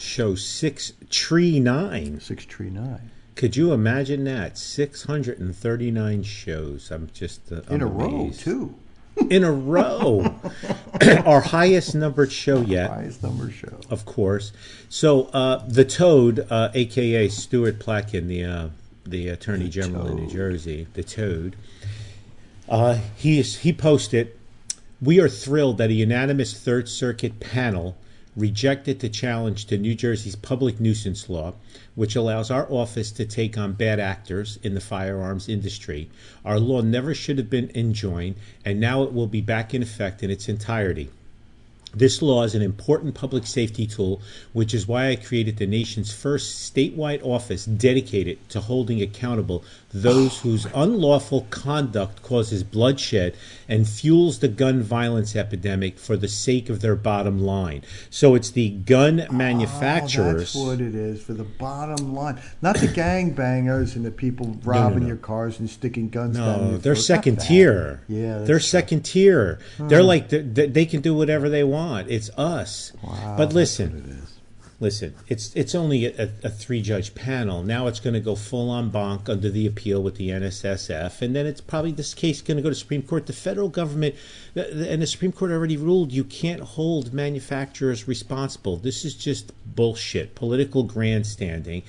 Show six tree nine. Six Tree Nine. Could you imagine that? Six hundred and thirty nine shows. I'm just uh, In I'm a row, too. In a row. Our highest numbered show yet. Highest number show. Of course. So uh, the Toad, uh, aka Stuart Platkin, the uh, the Attorney General in New Jersey, the Toad, uh, he is, he posted, "We are thrilled that a unanimous Third Circuit panel rejected the challenge to New Jersey's public nuisance law, which allows our office to take on bad actors in the firearms industry. Our law never should have been enjoined, and now it will be back in effect in its entirety." This law is an important public safety tool, which is why I created the nation's first statewide office dedicated to holding accountable those whose unlawful conduct causes bloodshed and fuels the gun violence epidemic for the sake of their bottom line. So it's the gun manufacturers. Oh, that's what it is for the bottom line. Not the gangbangers and the people robbing no. your cars and sticking guns down No, they're. Second tier. Yeah, they're second tier. They're hmm. like they they can do whatever they want. It's us. Wow, but listen, what it is. Listen, it's it's only a, a three judge panel. Now it's going to go full on banc under the appeal with the NSSF, and then it's probably this case going to go to Supreme Court. The federal government and the Supreme Court already ruled you can't hold manufacturers responsible. This is just bullshit, political grandstanding.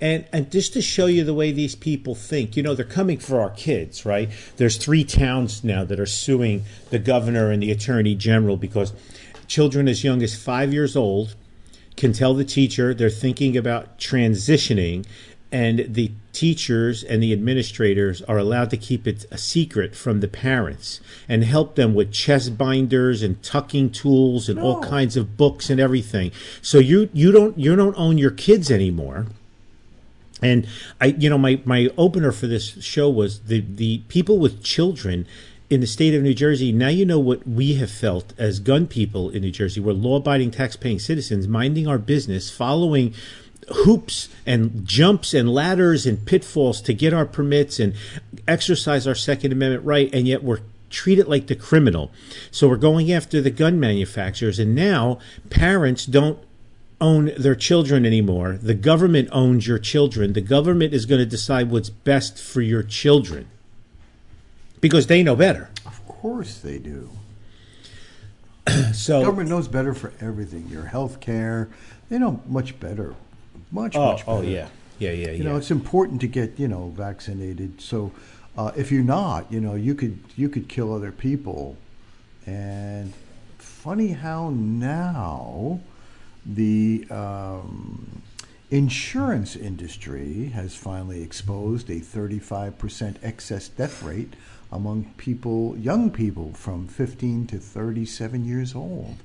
And and just to show you the way these people think, you know, they're coming for our kids, right? There's three towns now that are suing the governor and the attorney general because children as young as five years old can tell the teacher they're thinking about transitioning and the teachers and the administrators are allowed to keep it a secret from the parents and help them with chest binders and tucking tools and all kinds of books and everything. So you you don't you don't own your kids anymore. And I, you know, my, my opener for this show was the, the people with children in the state of New Jersey. Now you know what we have felt as gun people in New Jersey. We're law abiding, tax paying citizens, minding our business, following hoops and jumps and ladders and pitfalls to get our permits and exercise our Second Amendment right, and yet we're treated like the criminal. So we're going after the gun manufacturers, and now parents don't own their children anymore. The government owns your children. The government is going to decide what's best for your children because they know better. Of course they do. So, Government knows better for everything. Your health care, they know much better. Much, oh, much better. oh yeah, yeah, yeah, You yeah. know, it's important to get you know vaccinated. So uh, if you're not, you know, you could you could kill other people. And funny how now the um, insurance industry has finally exposed a 35% excess death rate among people, young people from 15 to 37 years old.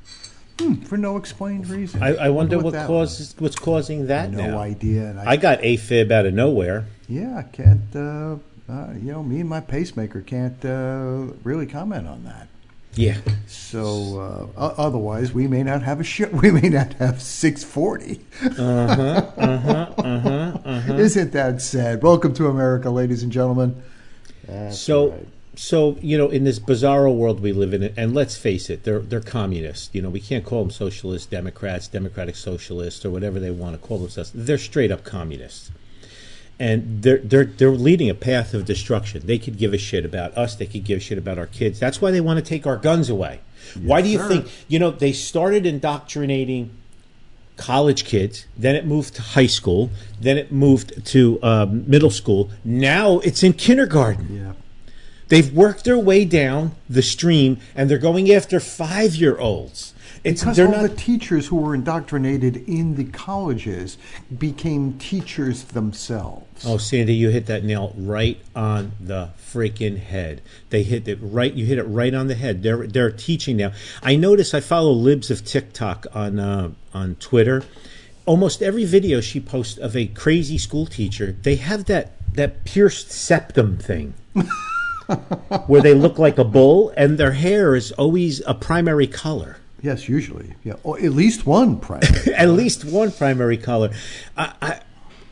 Hmm, for no explained reason. I, I wonder what that causes what's causing that. No now. idea. And I got AFib out of nowhere. yeah, I can't. Uh, uh, you know, me and my pacemaker can't uh, really comment on that. Yeah, So uh, otherwise, we may not have a show. We may not have 640. uh-huh, uh-huh, Isn't that sad? Welcome to America, ladies and gentlemen. That's so right. so you know in this bizarro world we live in and let's face it they're they're communists. You know we can't call them socialist democrats democratic socialists or whatever they want to call themselves. They're straight up communists. And they're they're they're leading a path of destruction. They could give a shit about us. They could give a shit about our kids. That's why they want to take our guns away. Why do you sir. think you know they started indoctrinating college kids, then it moved to high school, then it moved to um, middle school. Now it's in kindergarten. yeah. They've worked their way down the stream, and they're going after five-year-olds. It's Because they're all not. the teachers who were indoctrinated in the colleges became teachers themselves. Oh, Sandy, you hit that nail right on the freaking head. They hit it right. You hit it right on the head. They're they're teaching now. I notice I follow libs of TikTok on uh, on Twitter, almost every video she posts of a crazy school teacher, they have that that pierced septum thing. where they look like a bull and their hair is always a primary color. Yes, usually. Yeah, or at least one primary. At least one primary color. I, I,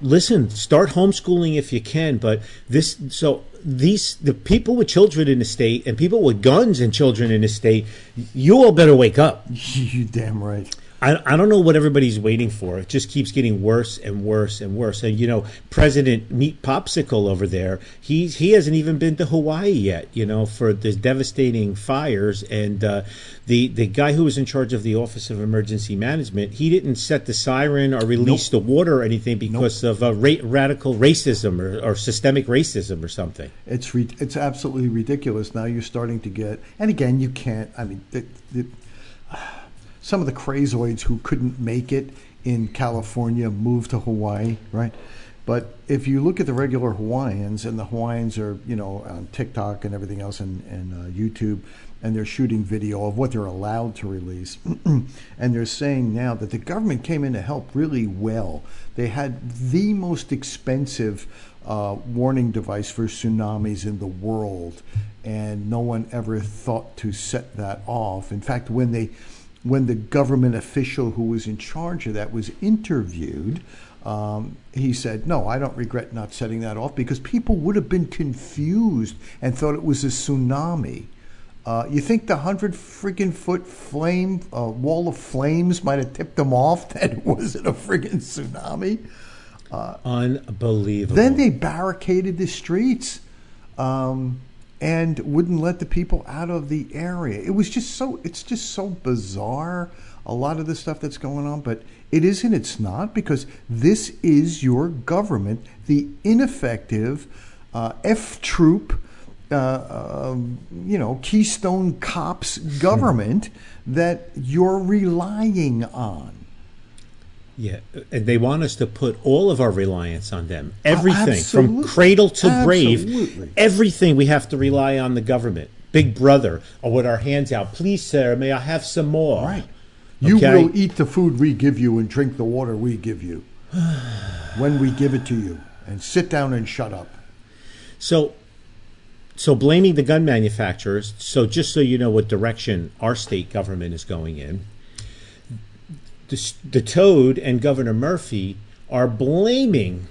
listen, start homeschooling if you can, but this so these the people with children in the state and people with guns and children in the state, you all better wake up. you damn right. I, I don't know what everybody's waiting for. It just keeps getting worse and worse and worse. And you know, President Meat Popsicle over there, he's he hasn't even been to Hawaii yet. You know, for the devastating fires. And uh, the the guy who was in charge of the Office of Emergency Management, he didn't set the siren or release Nope. the water or anything because of uh, ra- radical racism or, or systemic racism or something. It's re- it's absolutely ridiculous. Now you're starting to get, and again, you can't. I mean, the, the, some of the crazoids who couldn't make it in California moved to Hawaii, right? But if you look at the regular Hawaiians, and the Hawaiians are, you know, on TikTok and everything else, and, and uh, YouTube, and they're shooting video of what they're allowed to release, and they're saying now that the government came in to help really well. They had the most expensive uh, warning device for tsunamis in the world, and no one ever thought to set that off. In fact, when they when the government official who was in charge of that was interviewed, um, he said, "No, I don't regret not setting that off because people would have been confused and thought it was a tsunami." Uh, you think the hundred freaking foot flame uh, wall of flames might have tipped them off that it wasn't a friggin' tsunami? Unbelievable. Then they barricaded the streets um, and wouldn't let the people out of the area. It was just so, it's just so bizarre, a lot of the stuff that's going on, but it is and it's not because this is your government, the ineffective uh, F troop. Uh, um, you know, Keystone Cops government that you're relying on. Yeah, and they want us to put all of our reliance on them. Oh, everything from cradle to grave, Absolutely. everything we have to rely on the government. Big brother, or with our hands out, please, sir, may I have some more? Right. You Okay. will eat the food we give you and drink the water we give you when we give it to you. And sit down and shut up. So, so blaming the gun manufacturers. So just so you know what direction our state government is going in, the, the Toad and Governor Murphy are blaming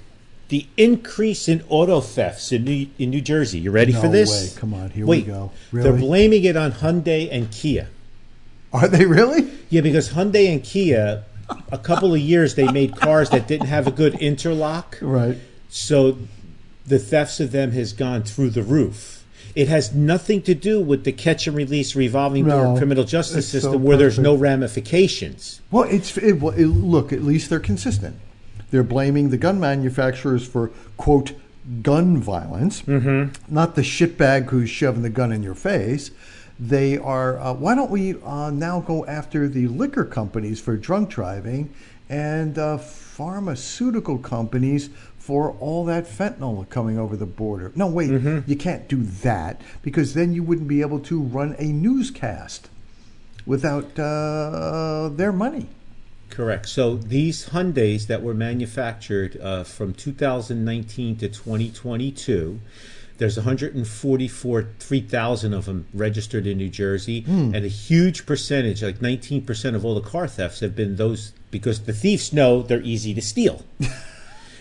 the increase in auto thefts in New, in New Jersey. You ready for this? way. Come on, here we Wait, go. They're blaming it on Hyundai and Kia. Are they really? Yeah, because Hyundai and Kia, a couple of years they made cars that didn't have a good interlock. Right. So the thefts of them has gone through the roof. It has nothing to do with the catch and release revolving door No, criminal justice it's so system where there's no ramifications. Well, it's it, well, it, look. At least they're consistent. They're blaming the gun manufacturers for quote gun violence, mm-hmm. not the shitbag who's shoving the gun in your face. They are. Uh, why don't we uh, now go after the liquor companies for drunk driving and uh, pharmaceutical companies for all that fentanyl coming over the border? No, wait, you can't do that because then you wouldn't be able to run a newscast without uh, their money. Correct. So these Hyundais that were manufactured uh, from 2019 to 2022, there's 144, 3,000 of them registered in New Jersey, and a huge percentage, like 19% of all the car thefts, have been those because the thieves know they're easy to steal.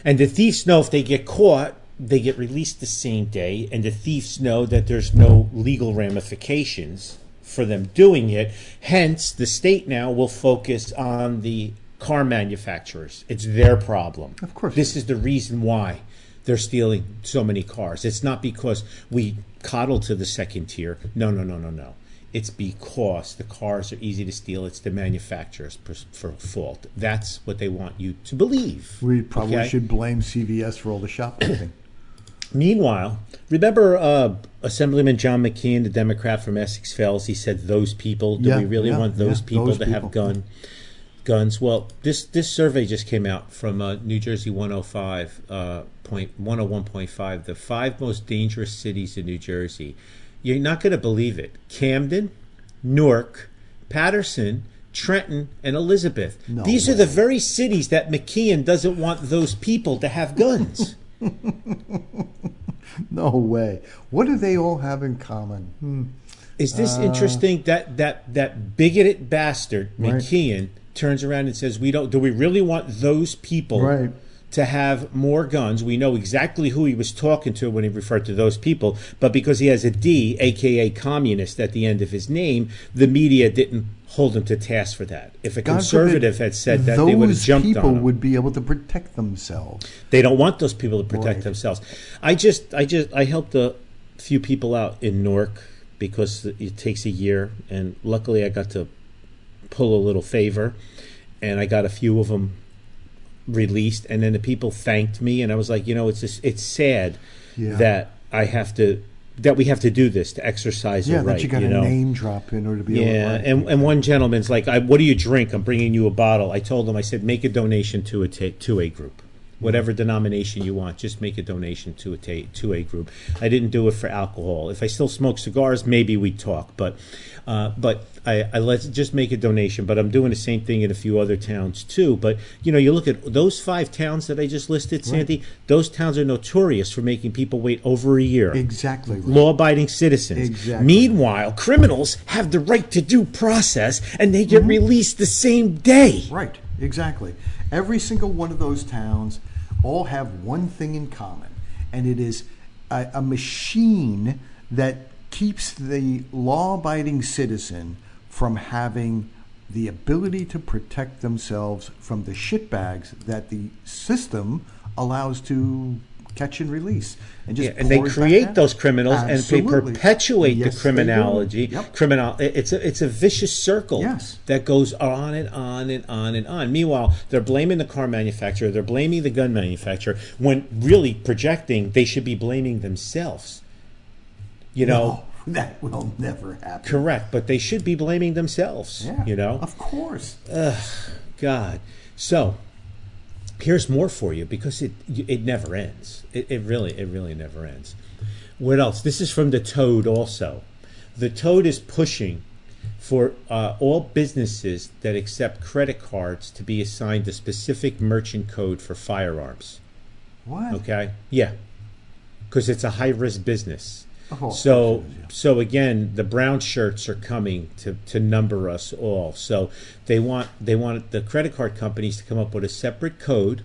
and the thieves know if they get caught, they get released the same day, and the thieves know that there's no legal ramifications for them doing it. Hence, the state now will focus on the car manufacturers. It's their problem. Of course This is the reason why they're stealing so many cars. It's not because we coddle to the second tier. No, no, no, no, no. It's because the cars are easy to steal. It's the manufacturers per, for fault. That's what they want you to believe. We probably Okay? should blame CVS for all the shoplifting. Meanwhile, remember uh, Assemblyman John McKeon, the Democrat from Essex Fells? He said, "Those people. Do Yeah, we really yeah, want those yeah, people those to people. have gun guns?" Well, this this survey just came out from uh, New Jersey 105 uh, point 101.5, the five most dangerous cities in New Jersey. You're not going to believe it: Camden, Newark, Paterson, Trenton, and Elizabeth. No These are the very cities that McKeon doesn't want those people to have guns. No way. What do they all have in common? Hmm. Is this interesting that that that bigoted bastard Right. McKeon turns around and says, "We don't. Do we really want those people Right. To have more guns?" We know exactly who he was talking to when he referred to those people, but because he has a D, aka communist, at the end of his name, the media didn't hold him to task for that. If a God conservative had said that, they would have those jumped people on him. would be able to protect themselves. They don't want those people to protect Right. themselves. I just, I just, I helped a few people out in Newark because it takes a year, and luckily I got to pull a little favor, and I got a few of them released, and then the people thanked me, and I was like, you know, it's just, it's sad Yeah. that I have to, that we have to do this to exercise Yeah, a right. that you got to know? name drop in order to be Yeah, able to. and, and one gentleman's like, I, "What do you drink? I'm bringing you a bottle." I told him, I said, "Make a donation to a ta- to a group, whatever denomination you want. Just make a donation to a ta- to a group." I didn't do it for alcohol. If I still smoke cigars, maybe we'd talk, but uh, but I, I let's just make a donation. But I'm doing the same thing in a few other towns too. But you know, you look at those five towns that I just listed, Sandy. Those towns are notorious for making people wait over a year Exactly. right. law-abiding citizens. Exactly. Meanwhile, criminals have the right to due process, and they get released the same day. Right, exactly. Every single one of those towns all have one thing in common, and it is a, a machine that keeps the law abiding citizen from having the ability to protect themselves from the shitbags that the system allows to catch and release. And just Yeah, and they create those criminals and they perpetuate Yes, the criminology. Yep. Criminal. It's a it's a vicious circle Yes. that goes on and on and on and on. Meanwhile, they're blaming the car manufacturer. They're blaming the gun manufacturer when really projecting they should be blaming themselves. You know. No, that will never happen. Correct, but they should be blaming themselves. Yeah, You know, of course. God. So here's more for you because it it never ends. It, it really it really never ends. What else? This is from the Toad also. The Toad is pushing for uh, all businesses that accept credit cards to be assigned a specific merchant code for firearms. What? Okay. Yeah. Because it's a high risk business. Oh, so yeah. so again, the brown shirts are coming to, to number us all. So they want they want the credit card companies to come up with a separate code,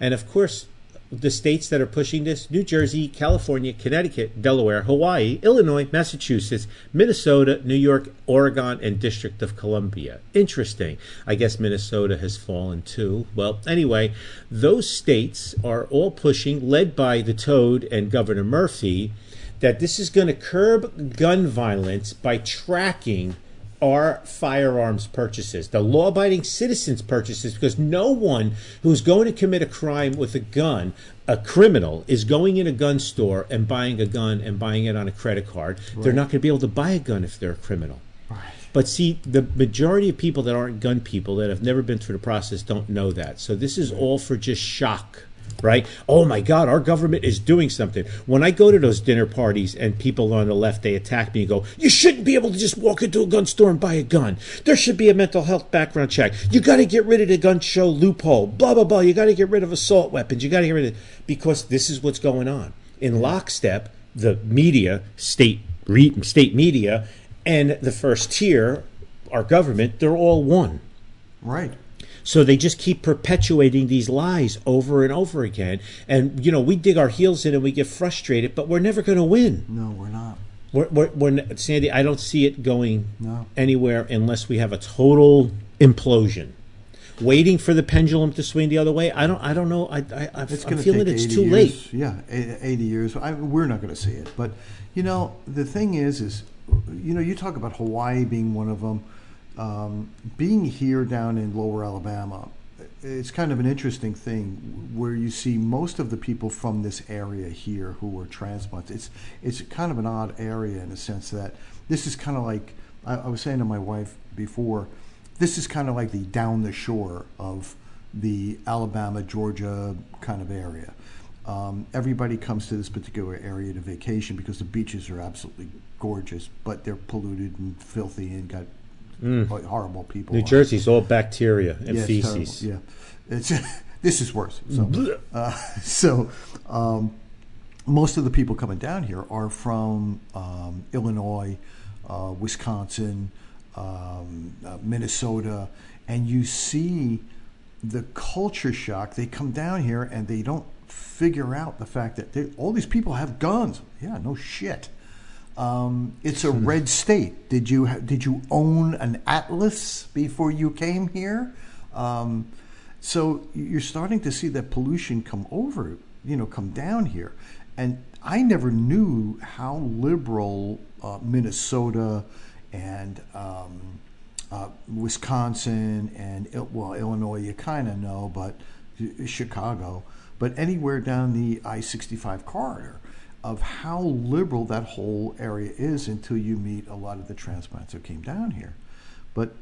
and of course, the states that are pushing this: New Jersey, California, Connecticut, Delaware, Hawaii, Illinois, Massachusetts, Minnesota, New York, Oregon, and District of Columbia. Interesting. I guess Minnesota has fallen too. Well, anyway, those states are all pushing, led by the Toad and Governor Murphy that this is going to curb gun violence by tracking our firearms purchases, the law abiding citizens' purchases, because no one who's going to commit a crime with a gun, a criminal, is going in a gun store and buying a gun and buying it on a credit card. They're not going to be able to buy a gun if they're a criminal. Right. But see, the majority of people that aren't gun people that have never been through the process don't know that. So this is all for just shock, right? Oh my God, our government is doing something. When I go to those dinner parties and people on the left they attack me and go, "You shouldn't be able to just walk into a gun store and buy a gun. There should be a mental health background check. You got to get rid of the gun show loophole. Blah blah blah. You got to get rid of assault weapons. You got to get rid of because this is what's going on in lockstep. The media, state state media, and the first tier, our government, they're all one. Right. So they just keep perpetuating these lies over and over again. And, you know, we dig our heels in and we get frustrated, but we're never going to win. No, we're not. We're, we're, we're, Sandy, I don't see it going No. anywhere unless we have a total implosion. Waiting for the pendulum to swing the other way, I don't. I don't know. I, I, I'm feeling it's too years. late. Yeah, e- 80 years. I, we're not going to see it. But, you know, the thing is, is, you know, you talk about Hawaii being one of them. Um, being here down in lower Alabama, it's kind of an interesting thing where you see most of the people from this area here who were transplants. It's, it's kind of an odd area in a sense that this is kind of like, I, I was saying to my wife before, this is kind of like the down the shore of the Alabama, Georgia kind of area. Um, everybody comes to this particular area to vacation because the beaches are absolutely gorgeous, but they're polluted and filthy and got horrible people. New. Jersey's all bacteria and Yeah, feces. Yeah, it's this is worse. So, uh, so um, most of the people coming down here are from um, Illinois, uh, Wisconsin, um, uh, Minnesota, and you see the culture shock. They come down here and they don't figure out the fact that they, all these people have guns. Yeah, no shit. Um, it's a red state. Did you did you own an atlas before you came here? Um, so you're starting to see that pollution come over, you know, come down here. And I never knew how liberal uh, Minnesota and um, uh, Wisconsin and well Illinois you kind of know, but Chicago, but anywhere down the I-65 corridor of how liberal that whole area is until you meet a lot of the transplants that came down here. But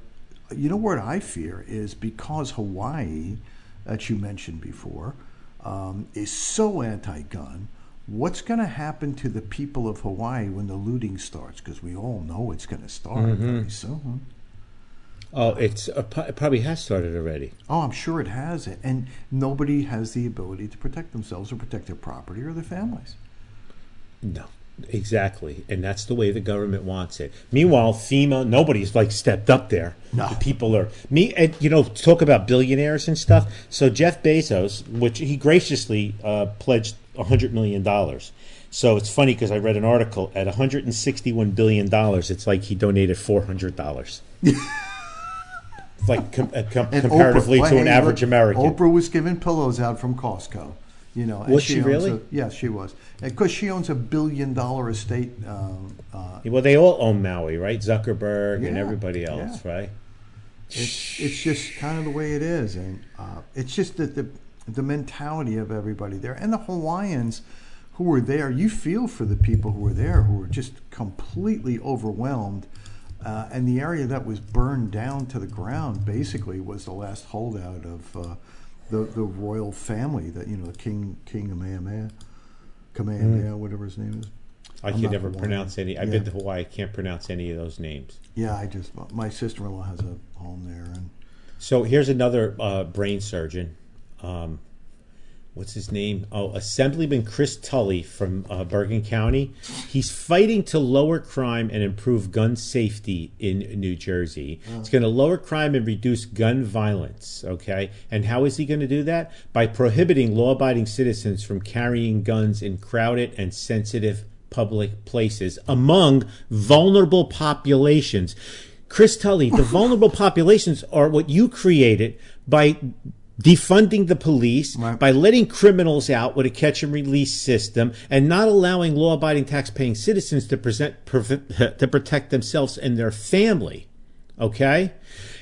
you know what I fear is because Hawaii, that you mentioned before, um, is so anti-gun. What's going to happen to the people of Hawaii when the looting starts? Because we all know it's going to start very soon. Oh, it's uh, it probably has started already. Oh, I'm sure it has and nobody has the ability to protect themselves or protect their property or their families. No, exactly, and that's the way the government wants it. Meanwhile, FEMA, nobody's like stepped up there. No. The people are me, and you know, talk about billionaires and stuff. So Jeff Bezos, which he graciously uh, pledged hundred million dollars. So it's funny because I read an article at 161 billion dollars. It's like he donated 400 dollars. like com- uh, com- comparatively Oprah- to an average American. Oprah was given pillows out from Costco. You know, and Was she owns really? A, yes, she was, because she owns a billion dollar estate. Um, uh, Well, they all own Maui, right? Zuckerberg and everybody else, right? it's it's just kind of the way it is, and uh, it's just that the the mentality of everybody there, and the Hawaiians who were there. You feel for the people who were there, who were just completely overwhelmed. Uh, and the area that was burned down to the ground basically was the last holdout of uh, the the royal family that you know the King King Kamehameha, Kamehameha, whatever his name is. I I'm can never Hawaiian. pronounce any. I've Yeah. been to Hawaii. I can't pronounce any of those names. Yeah, I just my sister in law has a home there, and So here's another uh, brain surgeon. Um, what's his name? Oh, Assemblyman Chris Tully from uh, Bergen County. He's fighting to lower crime and improve gun safety in New Jersey. It's going to lower crime and reduce gun violence. Okay, and how is he going to do that? By prohibiting law-abiding citizens from carrying guns in crowded and sensitive public places among vulnerable populations. Chris Tully, the vulnerable populations are what you created by defunding the police, Right. by letting criminals out with a catch and release system, and not allowing law abiding tax paying citizens to, present, to protect themselves and their family. Okay?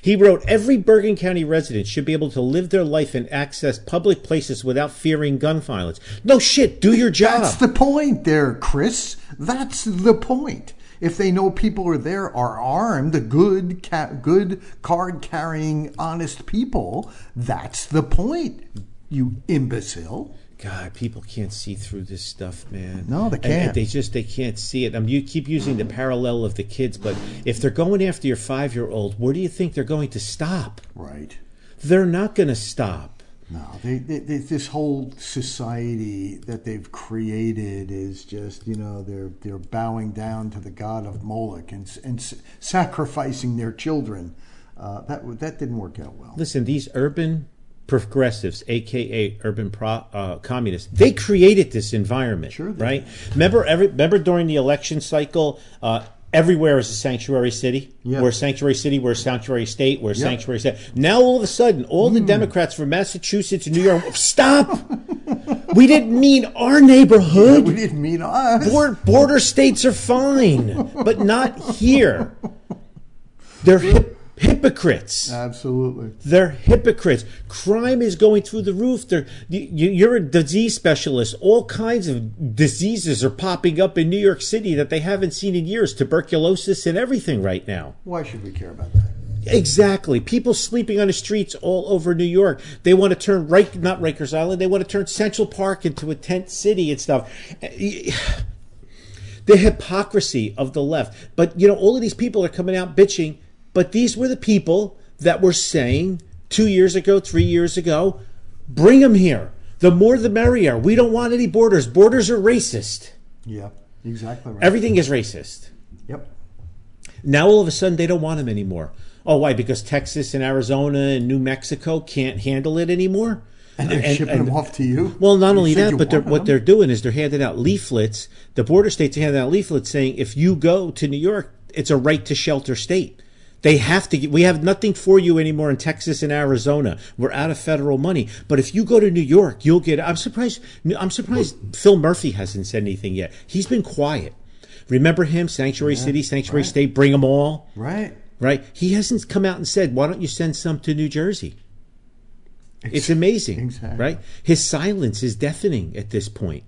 He wrote Every Bergen County resident should be able to live their life and access public places without fearing gun violence. No shit, do your job. that's the point, there, Chris. That's the point. If they know people are there, are armed, good, ca- good card carrying, honest people, that's the point. You imbecile. God, people can't see through this stuff, man. No, they And- and can't. they just they can't see it. I mean, you keep using the parallel of the kids, but if they're going after your five year old, where do you think they're going to stop? Right. They're not going to stop. No, they, they, they, this whole society that they've created is just, you know, they're they're bowing down to the god of Moloch and and s- sacrificing their children. Uh, that that didn't work out well. Listen, these urban progressives, aka urban pro, uh, communists, they created this environment, Sure they right? Remember, every remember during the election cycle. Uh, Everywhere is a sanctuary city. Yeah. We're a sanctuary city. We're a sanctuary state. We're a Yep. Hmm. sanctuary state. Now all of a sudden, all the Democrats from Massachusetts and New York, stop! we didn't mean our neighborhood. We didn't mean us. Border, border states are fine, but not here. They're hip, hypocrites. Absolutely. They're hypocrites. Crime is going through the roof. They're, you, you're a disease specialist. All kinds of diseases are popping up in New York City that they haven't seen in years. Tuberculosis and everything right now. Why should we care about that? Exactly. People sleeping on the streets all over New York. They want to turn Rik not Rikers Island. They want to turn Central Park into a tent city and stuff. The hypocrisy of the left. But you know, all of these people are coming out bitching But these were the people that were saying two years ago, three years ago, bring them here. The more the merrier. We don't want any borders. Borders are racist. Yeah, exactly right. Everything is racist. yep. Now all of a sudden they don't want them anymore. Oh, why? Because Texas and Arizona and New Mexico can't handle it anymore. And they're shipping them off to you. Well, not You only that, but they're, what they're doing is they're handing out leaflets. The border states are handing out leaflets saying if you go to New York, it's a right to shelter state. They have to. Get, we have nothing for you anymore in Texas and Arizona. We're out of federal money. But if you go to New York, you'll get. I'm surprised. I'm surprised Phil Murphy hasn't said anything yet. He's been quiet. Remember him, Sanctuary City, Sanctuary right. State, bring them all right. right? He hasn't come out and said, "Why don't you send some to New Jersey?" It's amazing, Exactly. right? His silence is deafening at this point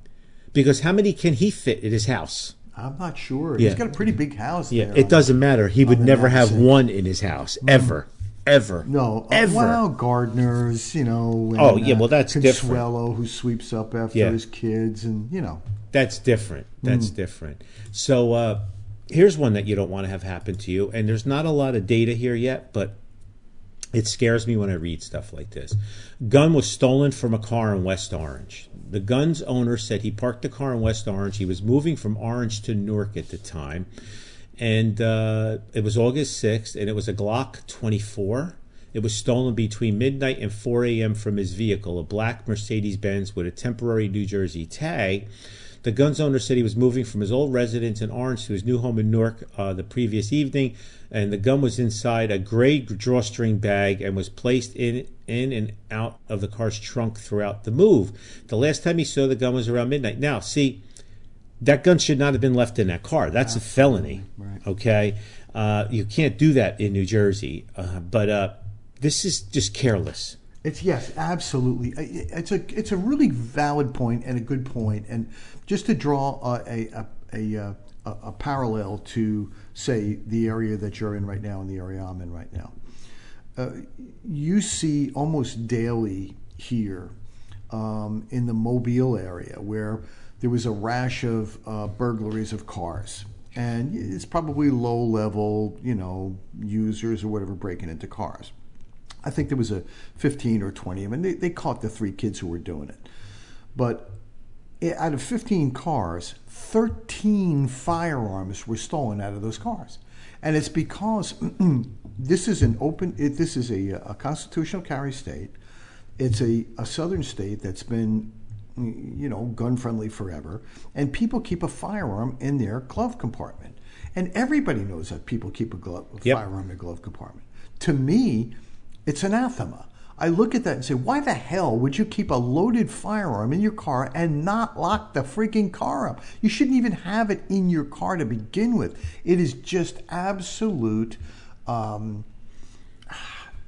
because how many can he fit at his house? I'm not sure. Yeah. He's got a pretty big house Yeah, there. it doesn't matter. He would never have one in his house ever, ever. No, uh, ever. well, gardeners, you know. And, Oh, yeah, well, that's different. Consuelo, who sweeps up after Yeah. his kids, and you know, That's different. That's Hmm. different. So uh, here's one that you don't want to have happen to you, and there's not a lot of data here yet, but it scares me when I read stuff like this. Gun was stolen from a car in West Orange. The gun's owner said he parked the car in West Orange. He was moving from Orange to Newark at the time, and uh, it was August 6th, and it was a Glock 24. It was stolen between midnight and 4 a.m. from his vehicle, a black Mercedes Benz with a temporary New Jersey tag. The gun's owner said he was moving from his old residence in Orange to his new home in Newark uh, the previous evening, and the gun was inside a gray drawstring bag and was placed in in and out of the car's trunk throughout the move. The last time he saw the gun was around midnight. Now, see, that gun should not have been left in that car. That's a felony. Right. Okay, uh, you can't do that in New Jersey. Uh, but uh, this is just careless. it's yes, absolutely. It's a it's a really valid point and a good point. and just to draw uh, a a a, uh, a, parallel to say the area that you're in right now and the area I'm in right now. Uh, you see almost daily here um, in the Mobile area where there was a rash of uh, burglaries of cars. And it's probably low level, you know, users or whatever breaking into cars. I think there was a 15 or 20 of them. They, they caught the three kids who were doing it. But out of 15 cars, 13 firearms were stolen out of those cars. And it's because this is an open, it, this is a, a constitutional carry state. It's a, a southern state that's been, you know, gun friendly forever. And people keep a firearm in their glove compartment. And everybody knows that people keep a, glove, a Yep. firearm in their glove compartment. To me, it's anathema. I look at that and say, why the hell would you keep a loaded firearm in your car and not lock the freaking car up? You shouldn't even have it in your car to begin with. It is just absolute um,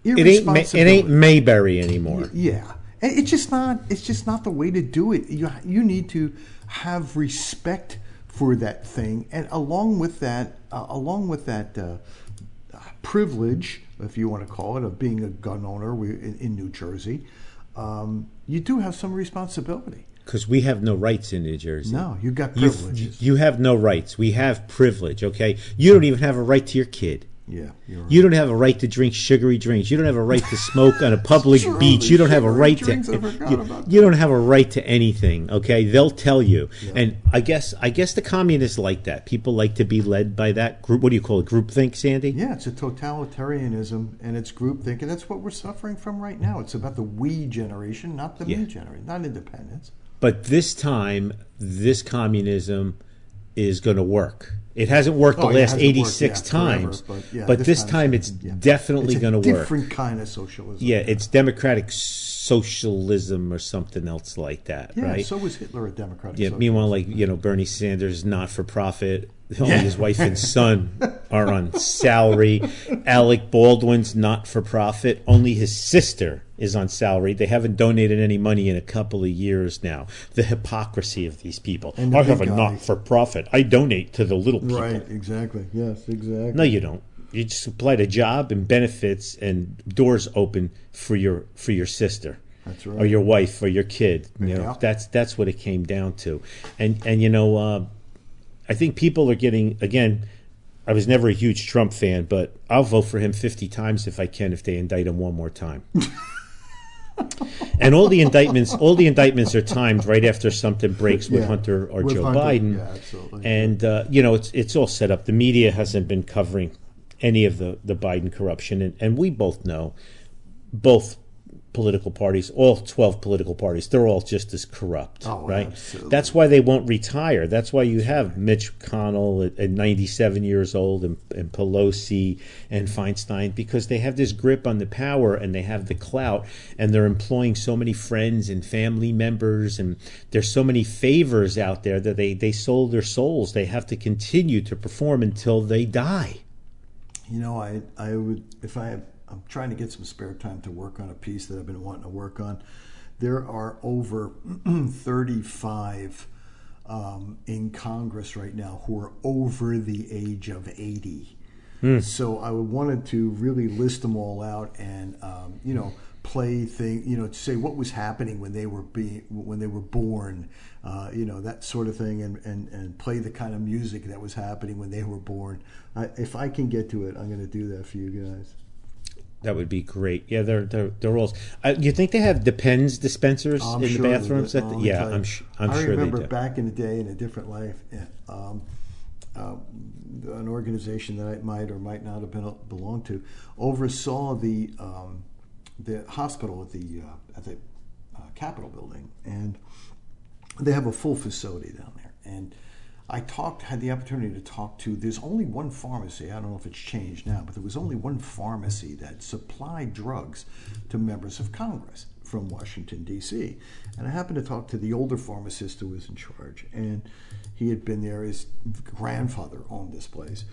It ain't Ma- it ain't Mayberry anymore. Yeah, it's just not. It's just not the way to do it. You you need to have respect for that thing, and along with that, uh, along with that uh, privilege, if you want to call it, of being a gun owner in, in New Jersey, um, you do have some responsibility. Because we have no rights in New Jersey. No, you got You- privileges. You have no rights. We have privilege, okay? You don't even have a right to your kid. Yeah, You don't have a right to drink sugary drinks. You don't have a right to smoke on a public beach. You don't have a right to you, you don't have a right to anything, okay? They'll tell you. And I guess I guess the communists like that. People like to be led by that group. What do you call it? Groupthink, Sandy? Yeah, it's a totalitarianism and it's groupthink, and that's what we're suffering from right now. It's about the we generation, not the Yeah. me generation, not independence. But this time, this communism is going to work. It hasn't worked the Oh, it last hasn't worked, 86 yeah, forever, times, but, yeah, but this, time time it's- yeah. definitely going to work. Different kind of socialism. Yeah, it's democratic socialism or something else like that, yeah. right? So was Hitler a democratic? yeah. socialist? Meanwhile, like you know, Bernie Sanders not for profit. Only his wife and son are on salary. Alec Baldwin's not for profit. Only his sister is on salary. They haven't donated any money in a couple of years now. The hypocrisy of these people. And the I have a not for profit. I donate to the little people. right? Exactly. Yes, exactly. No, you don't. You just applied a job and benefits and doors open for your for your sister. That's Or your wife or your kid. You Yeah. know, that's that's what it came down to. And and you know, uh, I think people are getting again. I was never a huge Trump fan, but I'll vote for him 50 times if I can if they indict him one more time. and all the indictments, all the indictments are timed right after something breaks with Yeah. Hunter or With Joe Hunter, Biden. yeah, absolutely. And uh, you know, it's it's all set up. The media hasn't been covering any of the the Biden corruption, and, and we both know both political parties, all 12 political parties, they're all just as corrupt, Oh, right? absolutely. That's why they won't retire. That's why you have Mitch McConnell at, at 97 years old and, and Pelosi and Feinstein because they have this grip on the power and they have the clout and they're employing so many friends and family members and there's so many favors out there that they, they sold their souls. They have to continue to perform until they die. You know, I I would if I I'm trying to get some spare time to work on a piece that I've been wanting to work on. There are over 35 um, in Congress right now who are over the age of 80. So I wanted to really list them all out and um, you know play thing you know to say what was happening when they were being when they were born uh, you know that sort of thing and, and and play the kind of music that was happening when they were born I, if I can get to it I'm going to do that for you guys That would be great. Yeah, they're they're they're all. Uh, you think they have Depends dispensers I'm in sure the bathrooms? do. At the, Oh, me yeah. I'm sh- I'm I sure they remember back in the day in a different life, um, uh, an organization that I might or might not have been belonged to oversaw the um, the hospital at the uh, at the uh, Capitol building, and they have a full facility down there. And I talked, had the opportunity to talk to. There's only one pharmacy. I don't know if it's changed now, but there was only one pharmacy that supplied drugs to members of Congress from Washington D.C. And I happened to talk to the older pharmacist who was in charge, and he had been there. His grandfather owned this place,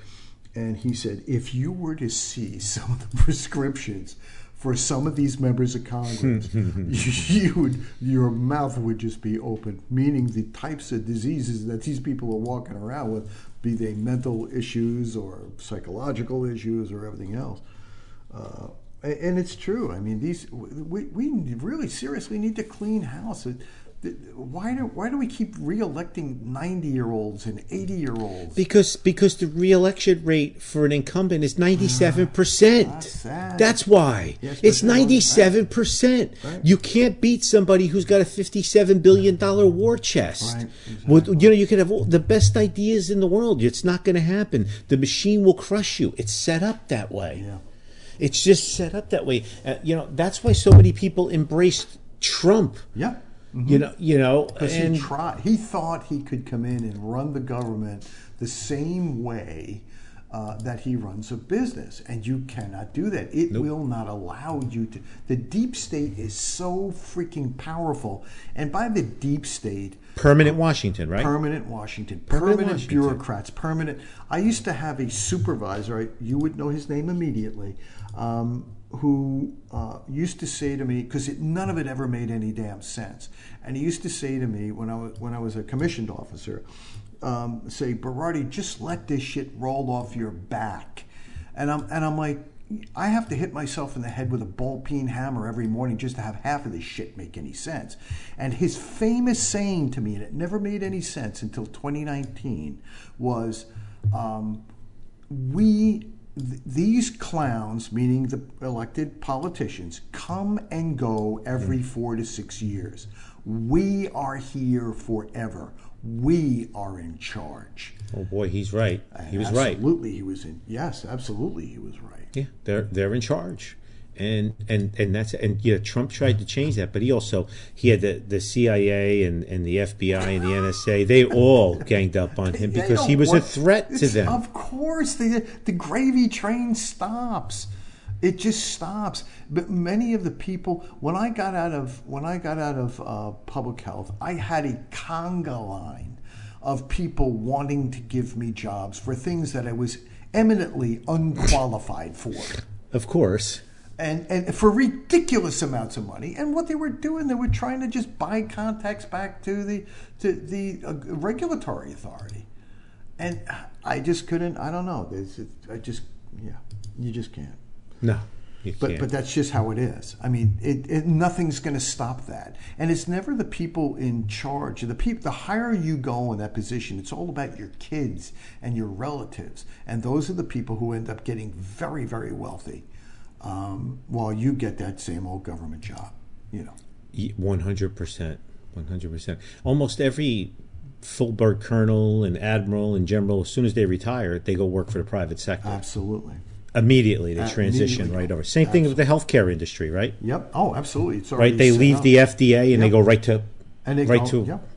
and he said, if you were to see some of the prescriptions for some of these members of Congress, you would your mouth would just be open. Meaning the types of diseases that these people are walking around with, be they mental issues or psychological issues or everything else. Uh, and it's true. I mean, these we, we really seriously need to clean house. It- Why do why do we keep reelecting ninety year olds and eighty year olds? Because because the reelection rate for an incumbent is ninety seven percent. That's. That's why Yes, it's but that was- ninety seven percent. Right. You can't beat somebody who's got a fifty seven billion dollar war chest. Right, With- you know, you can have all the best ideas in the world. It's not going to happen. The machine will crush you. It's set up that way. Yeah. It's just set up that way. Uh, you know, that's why so many people embraced Trump. Yeah. You know, you know, Because and he tried. He thought he could come in and run the government the same way uh, that he runs a business, and you cannot do that. It will not allow you to. The deep state is so freaking powerful, and by the deep state, permanent Washington, right? permanent Washington, Permanent permanent, Washington. bureaucrats, permanent. I used to have a supervisor. I, you would know his name immediately. Um, who uh, used to say to me because none of it ever made any damn sense, and he used to say to me when I was when I was a commissioned officer, um, say Berardi, just let this shit roll off your back, and I'm and I'm like. I have to hit myself in the head with a ball peen hammer every morning just to have half of this shit make any sense. And his famous saying to me, and it never made any sense until 2019, was um, we th- these clowns meaning the elected politicians come and go every mm. 4 to 6 years. We are here forever. We are in charge. Oh boy, he's right. He was right. absolutely he was in yes absolutely he was right. Yeah, they're they're in charge, and and and that's and yeah, Trump tried to change that, but he also he had the the CIA and and the FBI and the NSA. They all ganged up on him because he was a threat to them. Of course, the the gravy train stops. It just stops. But many of the people, when I got out of when I got out of uh, public health, I had a conga line of people wanting to give me jobs for things that I was eminently unqualified for Of course, and and for ridiculous amounts of money. And what they were doing, they were trying to just buy contacts back to the to the uh, regulatory authority. And I just couldn't. I don't know. There's, I just yeah, you just can't. no. But can't. but that's just how it is. I mean, it, it nothing's going to stop that, and it's never the people in charge. The people, the higher you go in that position, it's all about your kids and your relatives, and those are the people who end up getting very very wealthy, um, while you get that same old government job. You know, One hundred percent, one hundred percent. Almost every full-bird colonel and admiral and general, as soon as they retire, they go work for the private sector. absolutely. immediately, they transition immediately. right over. Same thing with the healthcare industry, right? Yep. Oh, absolutely. It's Right. They leave up. the FDA and they go right to and they right go, to yep.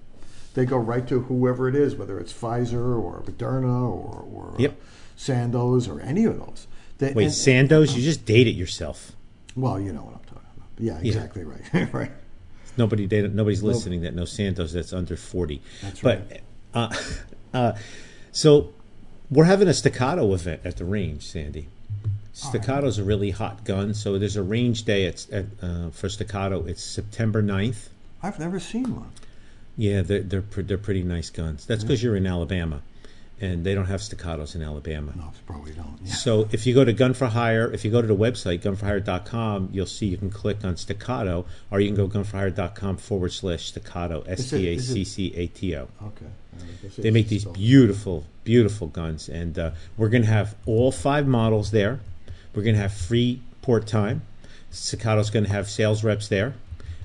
They go right to whoever it is, whether it's Pfizer or Moderna or, or Yep. uh, Sandoz or any of those. They, wait and- Sandoz. You just date it yourself. well, you know what I'm talking about. Yeah, exactly right. right. Nobody, they, nobody's listening that knows Sandoz that's under forty. That's but, uh, uh, so we're having a staccato event at the range, Sandy. Staccato's a really hot gun, so there's a range day at, at uh, for staccato. It's September 9th. I've never seen one. Yeah, they're they're, they're pretty nice guns. That's because you're in Alabama, and they don't have staccatos in Alabama. No, probably don't. Yeah. So if you go to Gun for Hire, if you go to the website gunforhire.com, you'll see you can click on staccato, or you can go gunforhire.com forward slash staccato, S T A C C A T O. Okay. They make these beautiful, beautiful guns, and uh, we're going to have all five models there. We're going to have free port time. Staccato's going to have sales reps there.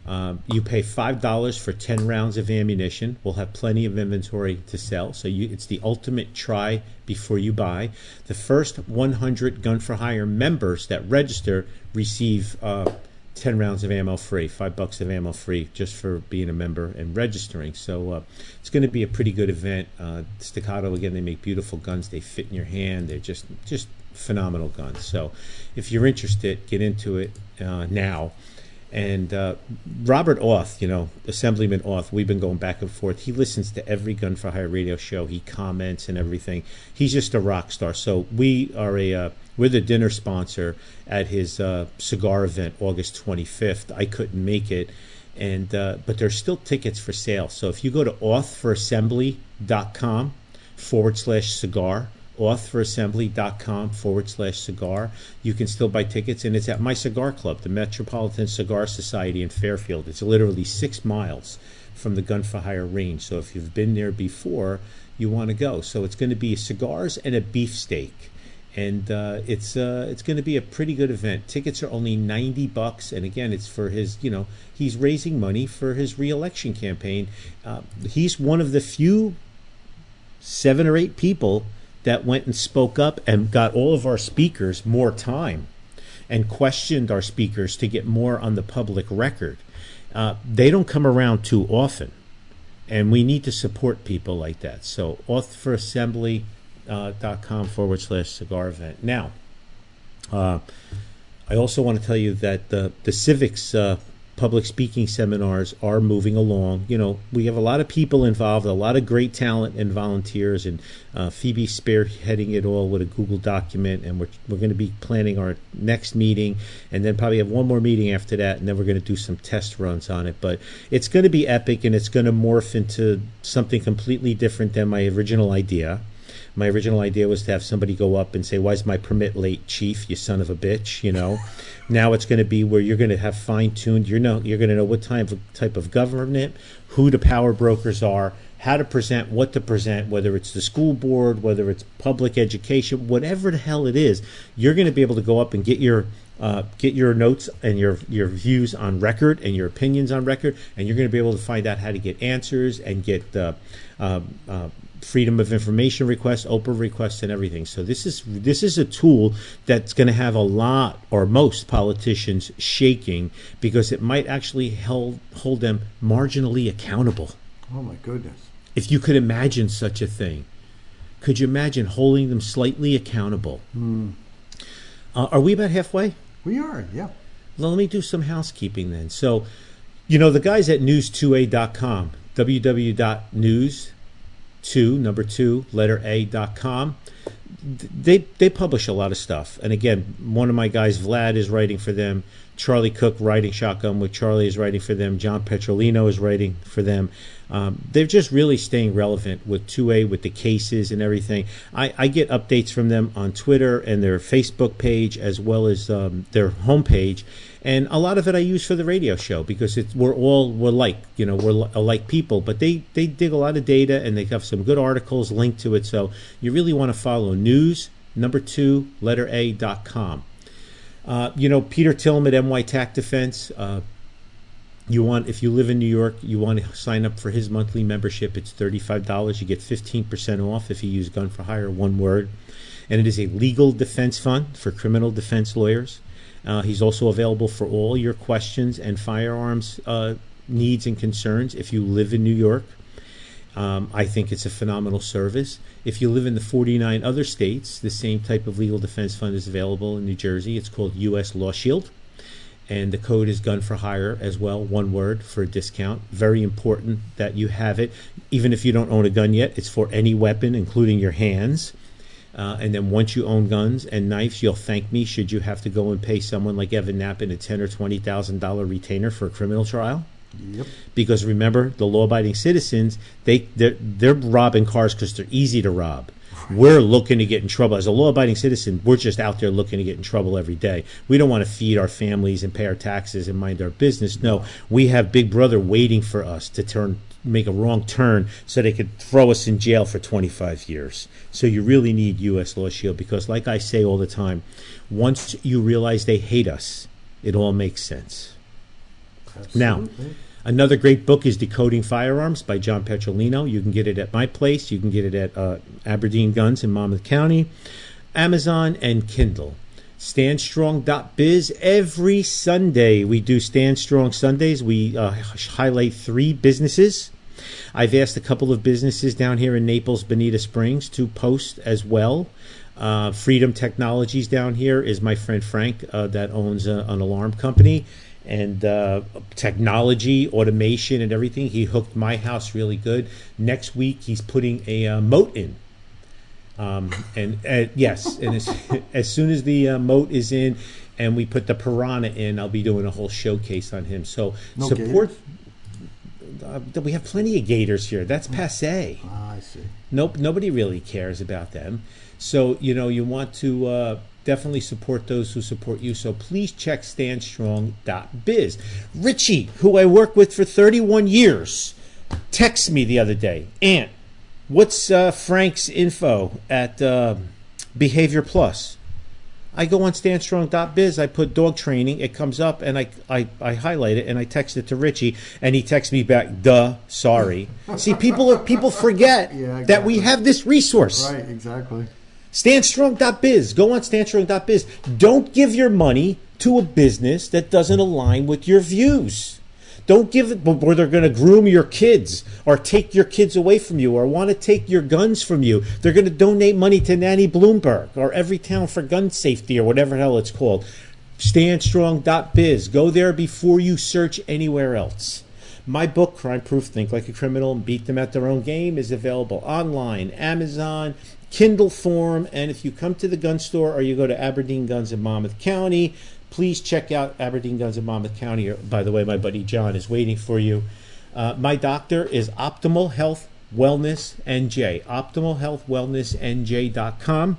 Um, you pay five dollars for ten rounds of ammunition. We'll have plenty of inventory to sell, so you, it's the ultimate try before you buy. The first 100 Gun for Hire members that register receive uh, 10 rounds of ammo free, five bucks of ammo free just for being a member and registering. So uh, it's going to be a pretty good event. Uh, Staccato, again, they make beautiful guns. They fit in your hand. They're just, just phenomenal guns. So if you're interested, get into it uh, now. And uh, Robert Auth, you know, Assemblyman Auth, we've been going back and forth. He listens to every Gun for Hire radio show. He comments and everything. He's just a rock star. So we are a uh, we're the dinner sponsor at his uh, cigar event, August 25th. I couldn't make it, and uh, but there's still tickets for sale. So if you go to authforassembly.com forward slash cigar authforassembly.com forward slash cigar. You can still buy tickets, and it's at my cigar club, the Metropolitan Cigar Society in Fairfield. It's literally six miles from the Gun for Hire range. So if you've been there before, you want to go. So it's going to be cigars and a beefsteak. And uh, it's uh, it's going to be a pretty good event. Tickets are only ninety bucks, and again, it's for his you know he's raising money for his reelection campaign. Uh, he's one of the few seven or eight people that went and spoke up and got all of our speakers more time and questioned our speakers to get more on the public record. Uh, they don't come around too often, and we need to support people like that. So, authforassembly.com forward slash cigar event. Now, uh, I also want to tell you that the, the civics uh, public speaking seminars are moving along. You know, we have a lot of people involved, a lot of great talent and volunteers, and uh, Phoebe spearheading it all with a Google document. And we're, we're going to be planning our next meeting, and then probably have one more meeting after that, and then we're going to do some test runs on it. But it's going to be epic, and it's going to morph into something completely different than my original idea. My original idea was to have somebody go up and say, "Why's my permit late, chief? You son of a bitch!" You know. now it's going to be where you're going to have fine tuned. You know, you're going to know what type of type of government, who the power brokers are, how to present, what to present, whether it's the school board, whether it's public education, whatever the hell it is. You're going to be able to go up and get your uh, get your notes and your your views on record and your opinions on record, and you're going to be able to find out how to get answers and get uh, uh, uh, freedom of information requests, OPRA requests, and everything. So this is this is a tool that's going to have a lot or most politicians shaking because it might actually hold hold them marginally accountable. Oh my goodness. If you could imagine such a thing, could you imagine holding them slightly accountable? Uh, are we about halfway? We are, yeah. Well, let me do some housekeeping then. So, you know, the guys at news2a.com, www.news, two, number two, letter A dot com. they, they publish a lot of stuff. And again, one of my guys, Vlad, is writing for them. Charlie Cook writing Shotgun with Charlie is writing for them. John Petrolino is writing for them. Um, they're just really staying relevant with 2A, with the cases and everything. I, I, get updates from them on Twitter and their Facebook page as well as um, their homepage. And a lot of it I use for the radio show because it's, we're all we're like you know we're alike people, but they they dig a lot of data and they have some good articles linked to it. So you really want to follow news number two letter a dot com. Uh, you know Peter Tillman at NY Tac Defense. Uh, you want if you live in New York, you want to sign up for his monthly membership. It's thirty five dollars. You get fifteen percent off if you use Gun for Hire, one word. And it is a legal defense fund for criminal defense lawyers. Uh, he's also available for all your questions and firearms uh, needs and concerns if you live in New York. Um, I think it's a phenomenal service. If you live in the 49 other states, the same type of legal defense fund is available in New Jersey. It's called U.S. Law Shield. And the code is gun for hire as well, one word for a discount. Very important that you have it. Even if you don't own a gun yet, it's for any weapon, including your hands. Uh, and then once you own guns and knives, you'll thank me should you have to go and pay someone like Evan Nappen a ten or twenty thousand dollar retainer for a criminal trial. Yep. Because remember, the law-abiding citizens they they're, they're robbing cars because they're easy to rob. We're looking to get in trouble as a law-abiding citizen. We're just out there looking to get in trouble every day. We don't want to feed our families and pay our taxes and mind our business. No, we have Big Brother waiting for us to turn make a wrong turn so they could throw us in jail for 25 years. So you really need U.S. Law Shield because, like I say all the time, once you realize they hate us, it all makes sense. Absolutely. Now, another great book is Decoding Firearms by John Petrolino. You can get it at my place. You can get it at uh, Aberdeen Guns in Monmouth County, Amazon, and Kindle. StandStrong.biz. Every Sunday we do Stand Strong Sundays. We uh, highlight three businesses I've asked a couple of businesses down here in Naples, Bonita Springs, to post as well. Uh, Freedom Technologies down here is my friend Frank uh, that owns a, an alarm company and uh, technology, automation, and everything. He hooked my house really good. Next week, he's putting a uh, moat in. Um, and uh, yes, and as, as, soon as the uh, moat is in and we put the piranha in, I'll be doing a whole showcase on him. So no support. Uh, we have plenty of gators here. That's passe. Ah, I see. Nope, nobody really cares about them. So you know you want to uh, definitely support those who support you. So please check standstrong.biz. Richie, who I work with for 31 years, texted me the other day. Aunt, what's uh, Frank's info at uh, Behavior Plus? I go on standstrong.biz, I put dog training, it comes up, and I, I, I highlight it and I text it to Richie, and he texts me back, duh, sorry. See, people people forget yeah, exactly. that we have this resource. Right, exactly. Standstrong.biz. Go on standstrong.biz. Don't give your money to a business that doesn't align with your views. Don't give it where they're going to groom your kids or take your kids away from you or want to take your guns from you. They're going to donate money to Nanny Bloomberg or Everytown for Gun Safety or whatever hell it's called. Standstrong.biz. Go there before you search anywhere else. My book, Crime Proof Think Like a Criminal and Beat Them at Their Own Game, is available online, Amazon, Kindle form, and if you come to the gun store or you go to Aberdeen Guns in Monmouth County, please check out Aberdeen Guns in Monmouth County. By the way, my buddy John is waiting for you. Uh, my doctor is Optimal Health Wellness NJ. Optimal Health Wellness NJ.com.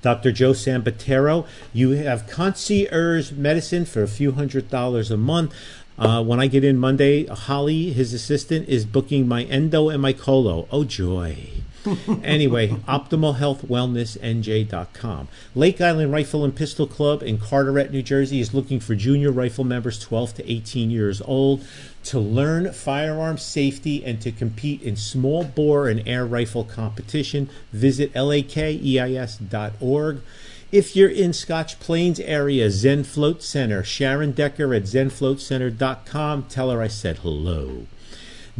Dr. Joe Sambatero, you have concierge medicine for a few hundred dollars a month. Uh, when I get in Monday, Holly, his assistant, is booking my endo and my colo. Oh, joy anyway, optimalhealthwellnessnj.com. Lake Island Rifle and Pistol Club in Carteret, New Jersey is looking for junior rifle members 12 to 18 years old to learn firearm safety and to compete in small bore and air rifle competition. Visit lakeis.org. If you're in Scotch Plains area, Zen Float Center, Sharon Decker at zenfloatcenter.com. Tell her I said hello.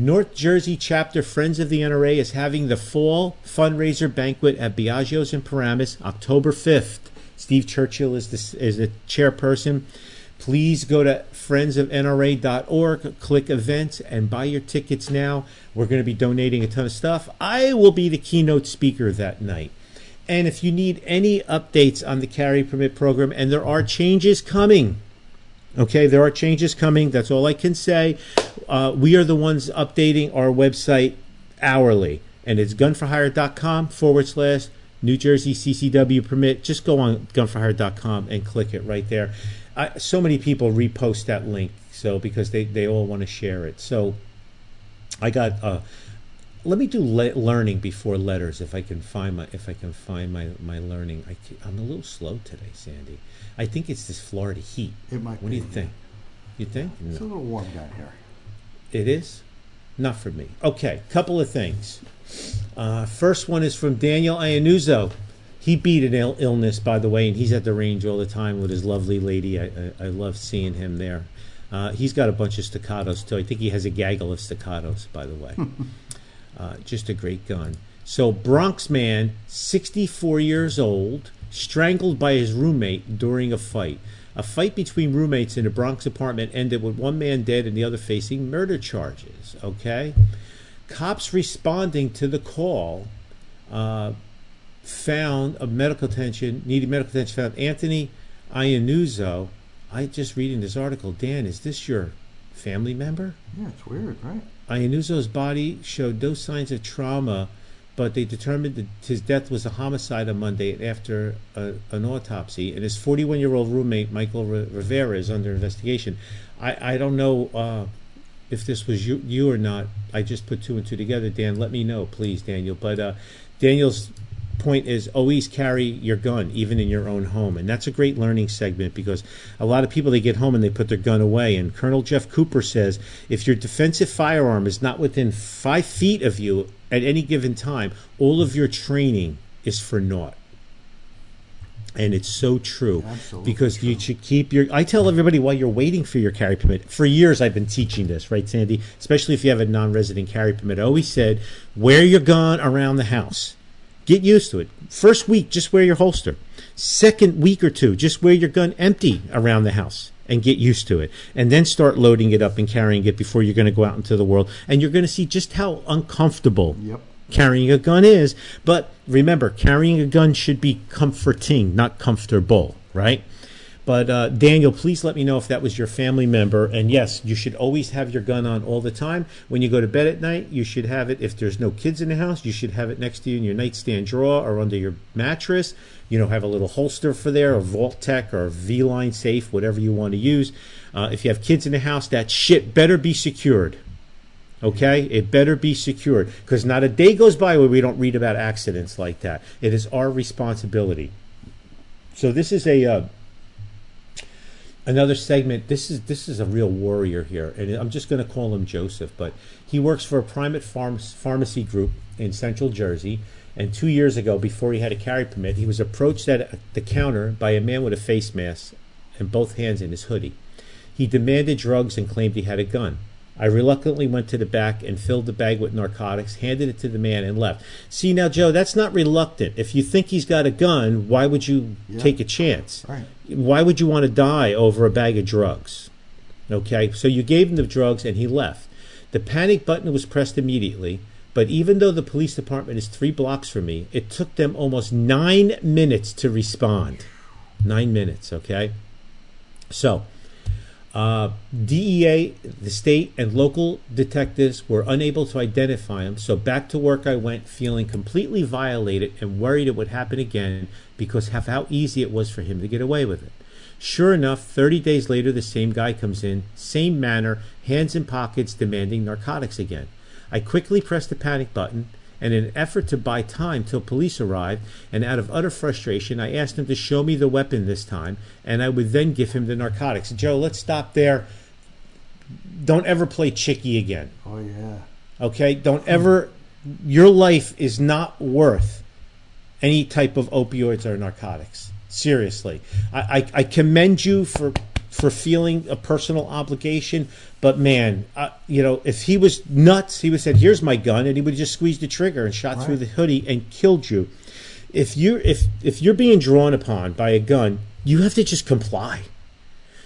North Jersey chapter Friends of the NRA is having the fall fundraiser banquet at Biagio's in Paramus, October 5th. Steve Churchill is the, is the chairperson. Please go to friendsofnra.org, click events, and buy your tickets now. We're going to be donating a ton of stuff. I will be the keynote speaker that night. And if you need any updates on the carry permit program, and there are changes coming, Okay, there are changes coming. That's all I can say. Uh, we are the ones updating our website hourly, and it's gunforhire.com forward slash New Jersey CCW permit. Just go on gunforhire.com and click it right there. I, so many people repost that link, so because they, they all want to share it. So I got. Uh, let me do le- learning before letters if I can find my if I can find my my learning. I, am a little slow today, Sandy. I think it's this Florida heat. It might. What be, do you think? You think? It's a little warm down here. It is. Not for me. Okay, couple of things. Uh, first one is from Daniel Iannuzzo. He beat an Ill- illness, by the way, and he's at the range all the time with his lovely lady. I, I, I love seeing him there. Uh, he's got a bunch of staccatos too. I think he has a gaggle of staccatos, by the way. uh, just a great gun. So Bronx man, 64 years old, strangled by his roommate during a fight. A fight between roommates in a Bronx apartment ended with one man dead and the other facing murder charges. Okay? Cops responding to the call uh, found a medical attention, needed medical attention, found Anthony Iannuzzo. I just reading this article. Dan, is this your family member? Yeah, it's weird, right? Iannuzzo's body showed no signs of trauma, but they determined that his death was a homicide on Monday after a, an autopsy. And his 41 year old roommate, Michael Rivera, is under investigation. I, I don't know uh, if this was you, you or not. I just put two and two together. Dan, let me know, please, Daniel. But uh, Daniel's point is always carry your gun even in your own home. And that's a great learning segment because a lot of people they get home and they put their gun away. And colonel jeff cooper says if your defensive firearm is not within five feet of you at any given time all of your training is for naught. And it's so true. Absolutely because true. you should keep your i tell everybody while you're waiting for your carry permit for years i've been teaching this right sandy? Especially if you have a non-resident carry permit. I always said wear your gun around the house Get used to it. First week, just wear your holster. Second week or two, just wear your gun empty around the house and get used to it. And then start loading it up and carrying it before you're going to go out into the world. And you're going to see just how uncomfortable Yep. carrying a gun is. But remember, carrying a gun should be comforting, not comfortable, right? But uh, Daniel, please let me know if that was your family member. And yes, you should always have your gun on all the time. When you go to bed at night, you should have it. If there's no kids in the house, you should have it next to you in your nightstand drawer or under your mattress. You know, have a little holster for there, or VaulTek, or V Line Safe, whatever you want to use. Uh, if you have kids in the house, that shit better be secured. Okay, it better be secured because not a day goes by where we don't read about accidents like that. It is our responsibility. So this is a uh, another segment. This is this is a real warrior here, and I'm just going to call him Joseph. But he works for a private farm, pharmacy group in Central Jersey. And two years ago, before he had a carry permit, he was approached at the counter by a man with a face mask and both hands in his hoodie. He demanded drugs and claimed he had a gun. I reluctantly went to the back and filled the bag with narcotics, handed it to the man, and left. See now, Joe, that's not reluctant. If you think he's got a gun, why would you Yeah. take a chance? Right. Why would you want to die over a bag of drugs? Okay, so you gave him the drugs and he left. The panic button was pressed immediately, but even though the police department is three blocks from me, it took them almost nine minutes to respond. Nine minutes, okay? So, uh, DEA, the state, and local detectives were unable to identify him, so back to work I went, feeling completely violated and worried it would happen again because of how easy it was for him to get away with it. Sure enough, 30 days later, the same guy comes in, same manner, hands in pockets, demanding narcotics again. I quickly pressed the panic button, and in an effort to buy time till police arrived, and out of utter frustration, I asked him to show me the weapon this time, and I would then give him the narcotics. Joe, let's stop there. Don't ever play chicky again. Oh yeah. Okay? Don't ever. Your life is not worth any type of opioids or narcotics. Seriously, I, I, I commend you for for feeling a personal obligation, but man, uh, you know, if he was nuts, he would have said, "Here's my gun," and he would have just squeezed the trigger and shot through the hoodie and killed you. If you're if if you're being drawn upon by a gun, you have to just comply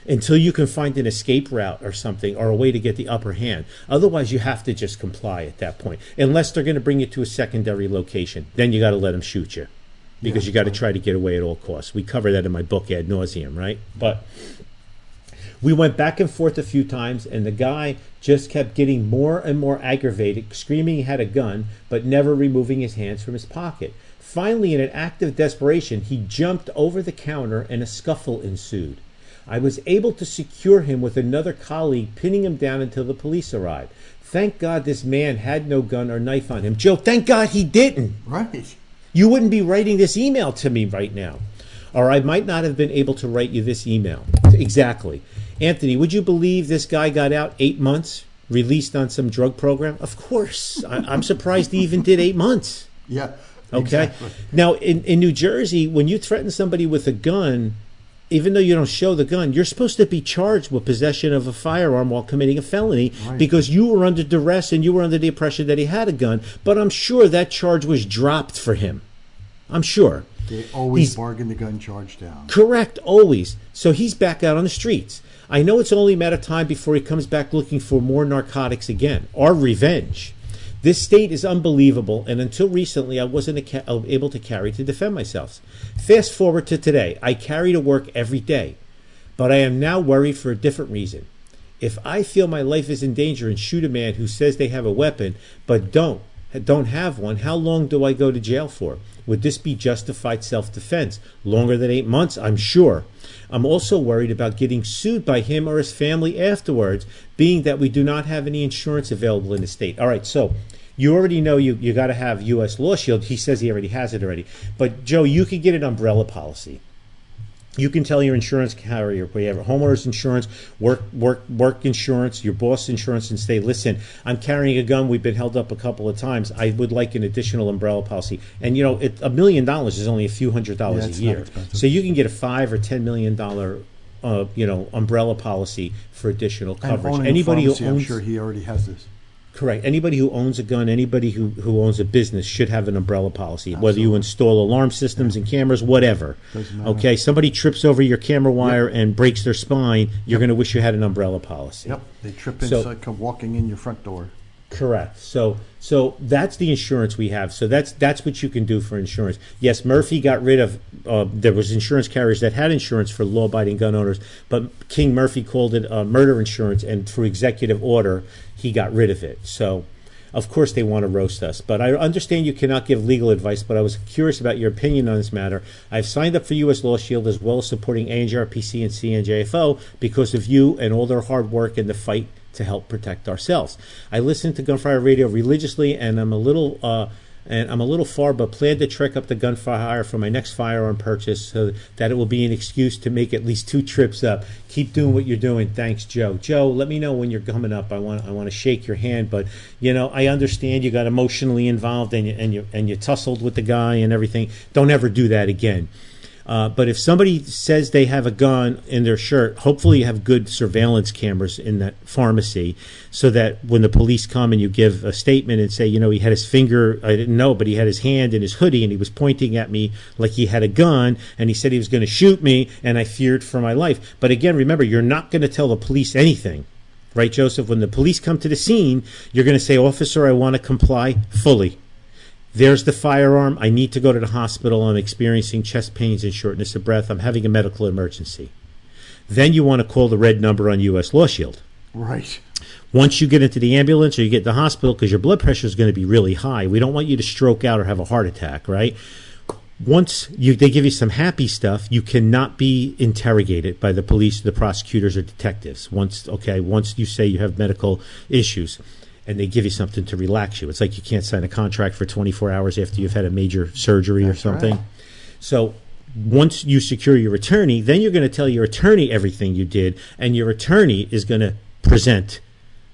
until you can find an escape route or something or a way to get the upper hand. Otherwise, you have to just comply at that point, unless they're going to bring you to a secondary location. Then you got to let them shoot you because Yeah, you got to right. try to get away at all costs. We cover that in my book ad nauseum, right? But We went back and forth a few times, and the guy just kept getting more and more aggravated, screaming he had a gun, but never removing his hands from his pocket. Finally, in an act of desperation, he jumped over the counter and a scuffle ensued. I was able to secure him with another colleague, pinning him down until the police arrived. Thank God this man had no gun or knife on him. Joe, thank God he didn't. Right. You wouldn't be writing this email to me right now. Or I might not have been able to write you this email. Exactly. Anthony, would you believe this guy got out eight months, released on some drug program? Of course. I, I'm surprised he even did eight months. Yeah. Okay. Exactly. Now, in, in New Jersey, when you threaten somebody with a gun, even though you don't show the gun, you're supposed to be charged with possession of a firearm while committing a felony Right. because you were under duress and you were under the impression that he had a gun. But I'm sure that charge was dropped for him. I'm sure. They always He's- bargain the gun charge down. Correct, always. So he's back out on the streets. I know it's only a matter of time before he comes back looking for more narcotics again, or revenge. This state is unbelievable, and until recently, I wasn't ca- uh, able to carry to defend myself. Fast forward to today. I carry to work every day, but I am now worried for a different reason. If I feel my life is in danger and shoot a man who says they have a weapon but don't don't have one, how long do I go to jail for? Would this be justified self-defense? Longer than 8 months, I'm sure. I'm also worried about getting sued by him or his family afterwards, being that we do not have any insurance available in the state. All right, so you already know you you got to have US Law Shield. He says he already has it already. But Joe, you could get an umbrella policy you can tell your insurance carrier, we have homeowners insurance, work work work insurance, your boss insurance, and say, listen, I'm carrying a gun. We've been held up a couple of times. I would like an additional umbrella policy. And you know, it, a million dollars is only a few hundred dollars Yeah, a year, so you can get a five or ten million dollar. Uh, you know, umbrella policy for additional coverage. owning a Anybody who pharmacy, I'm owns sure he already has this. Correct. Anybody who owns a gun, anybody who, who owns a business should have an umbrella policy. Whether you install alarm systems and cameras, whatever. Okay. Somebody trips over your camera wire and breaks their spine, you're going to wish you had an umbrella policy. Yep. They trip So- inside, come walking in your front door. Correct. So so that's the insurance we have. So that's that's what you can do for insurance. Yes, Murphy got rid of. Uh, there was insurance carriers that had insurance for law-abiding gun owners, but King Murphy called it uh, murder insurance, and through executive order, he got rid of it. So. Of course, they want to roast us, but I understand you cannot give legal advice. But I was curious about your opinion on this matter. I've signed up for U.S. Law Shield as well as supporting ANJRPC and CNJFO because of you and all their hard work in the fight to help protect ourselves. I listen to Gun for Hire Radio religiously, and I'm a little uh, and I'm a little far, but plan to trek up the gunfire for my next firearm purchase, so that it will be an excuse to make at least two trips up. Keep doing what you're doing. Thanks, Joe. Joe, let me know when you're coming up. I want I want to shake your hand, but you know I understand you got emotionally involved and you and you and you tussled with the guy and everything. Don't ever do that again. Uh, but if somebody says they have a gun in their shirt, hopefully you have good surveillance cameras in that pharmacy so that when the police come and you give a statement and say, you know, he had his finger, I didn't know, but he had his hand in his hoodie and he was pointing at me like he had a gun and he said he was going to shoot me and I feared for my life. But again, remember, you're not going to tell the police anything. Right, Joseph? When the police come to the scene, you're going to say, Officer, I want to comply fully. There's the firearm. I need to go to the hospital. I'm experiencing chest pains and shortness of breath. I'm having a medical emergency. Then you want to call the red number on U.S. Law Shield. Right. Once you get into the ambulance or you get to the hospital, because your blood pressure is going to be really high, we don't want you to stroke out or have a heart attack, right? Once you, they give you some happy stuff, you cannot be interrogated by the police, the prosecutors, or detectives. Once, okay, once you say you have medical issues, and they give you something to relax you, it's like you can't sign a contract for 24 hours after you've had a major surgery or something. right. So once you secure your attorney, then you're going to tell your attorney everything you did, and your attorney is going to present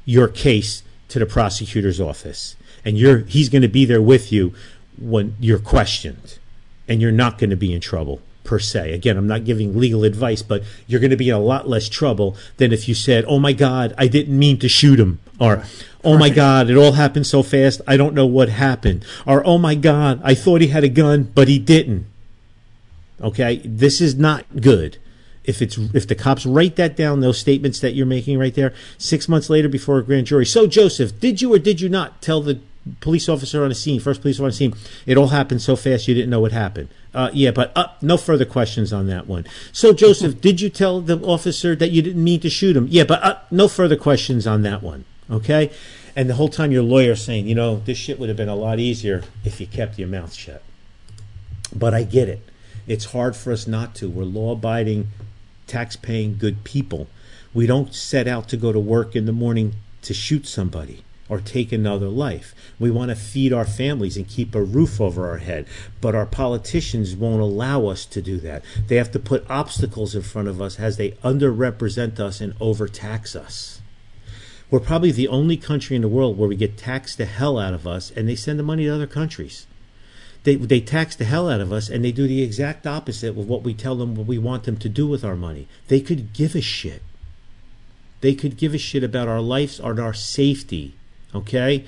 your case to the prosecutor's office, and you're he's going to be there with you when you're questioned, and you're not going to be in trouble per se. Again, I'm not giving legal advice, but you're going to be in a lot less trouble than if you said, "Oh my God, I didn't mean to shoot him," or "Oh my God, it all happened so fast, I don't know what happened," or "Oh my God, I thought he had a gun, but he didn't." Okay, this is not good. If it's if the cops write that down, those statements that you're making right there, six months later before a grand jury. So Joseph, did you or did you not tell the police officer on the scene, first police officer on the scene, it all happened so fast you didn't know what happened? Uh, yeah, but uh, no further questions on that one. So, Joseph, did you tell the officer that you didn't mean to shoot him? Yeah, but uh, no further questions on that one. Okay, and the whole time your lawyer saying, you know, this shit would have been a lot easier if you kept your mouth shut. But I get it. It's hard for us not to. We're law-abiding, tax-paying, good people. We don't set out to go to work in the morning to shoot somebody or take another life. We want to feed our families and keep a roof over our head. But our politicians won't allow us to do that. They have to put obstacles in front of us as they underrepresent us and overtax us. We're probably the only country in the world where we get taxed the hell out of us and they send the money to other countries. They, they tax the hell out of us and they do the exact opposite of what we tell them what we want them to do with our money. They could give a shit. They could give a shit about our lives or our safety. Okay?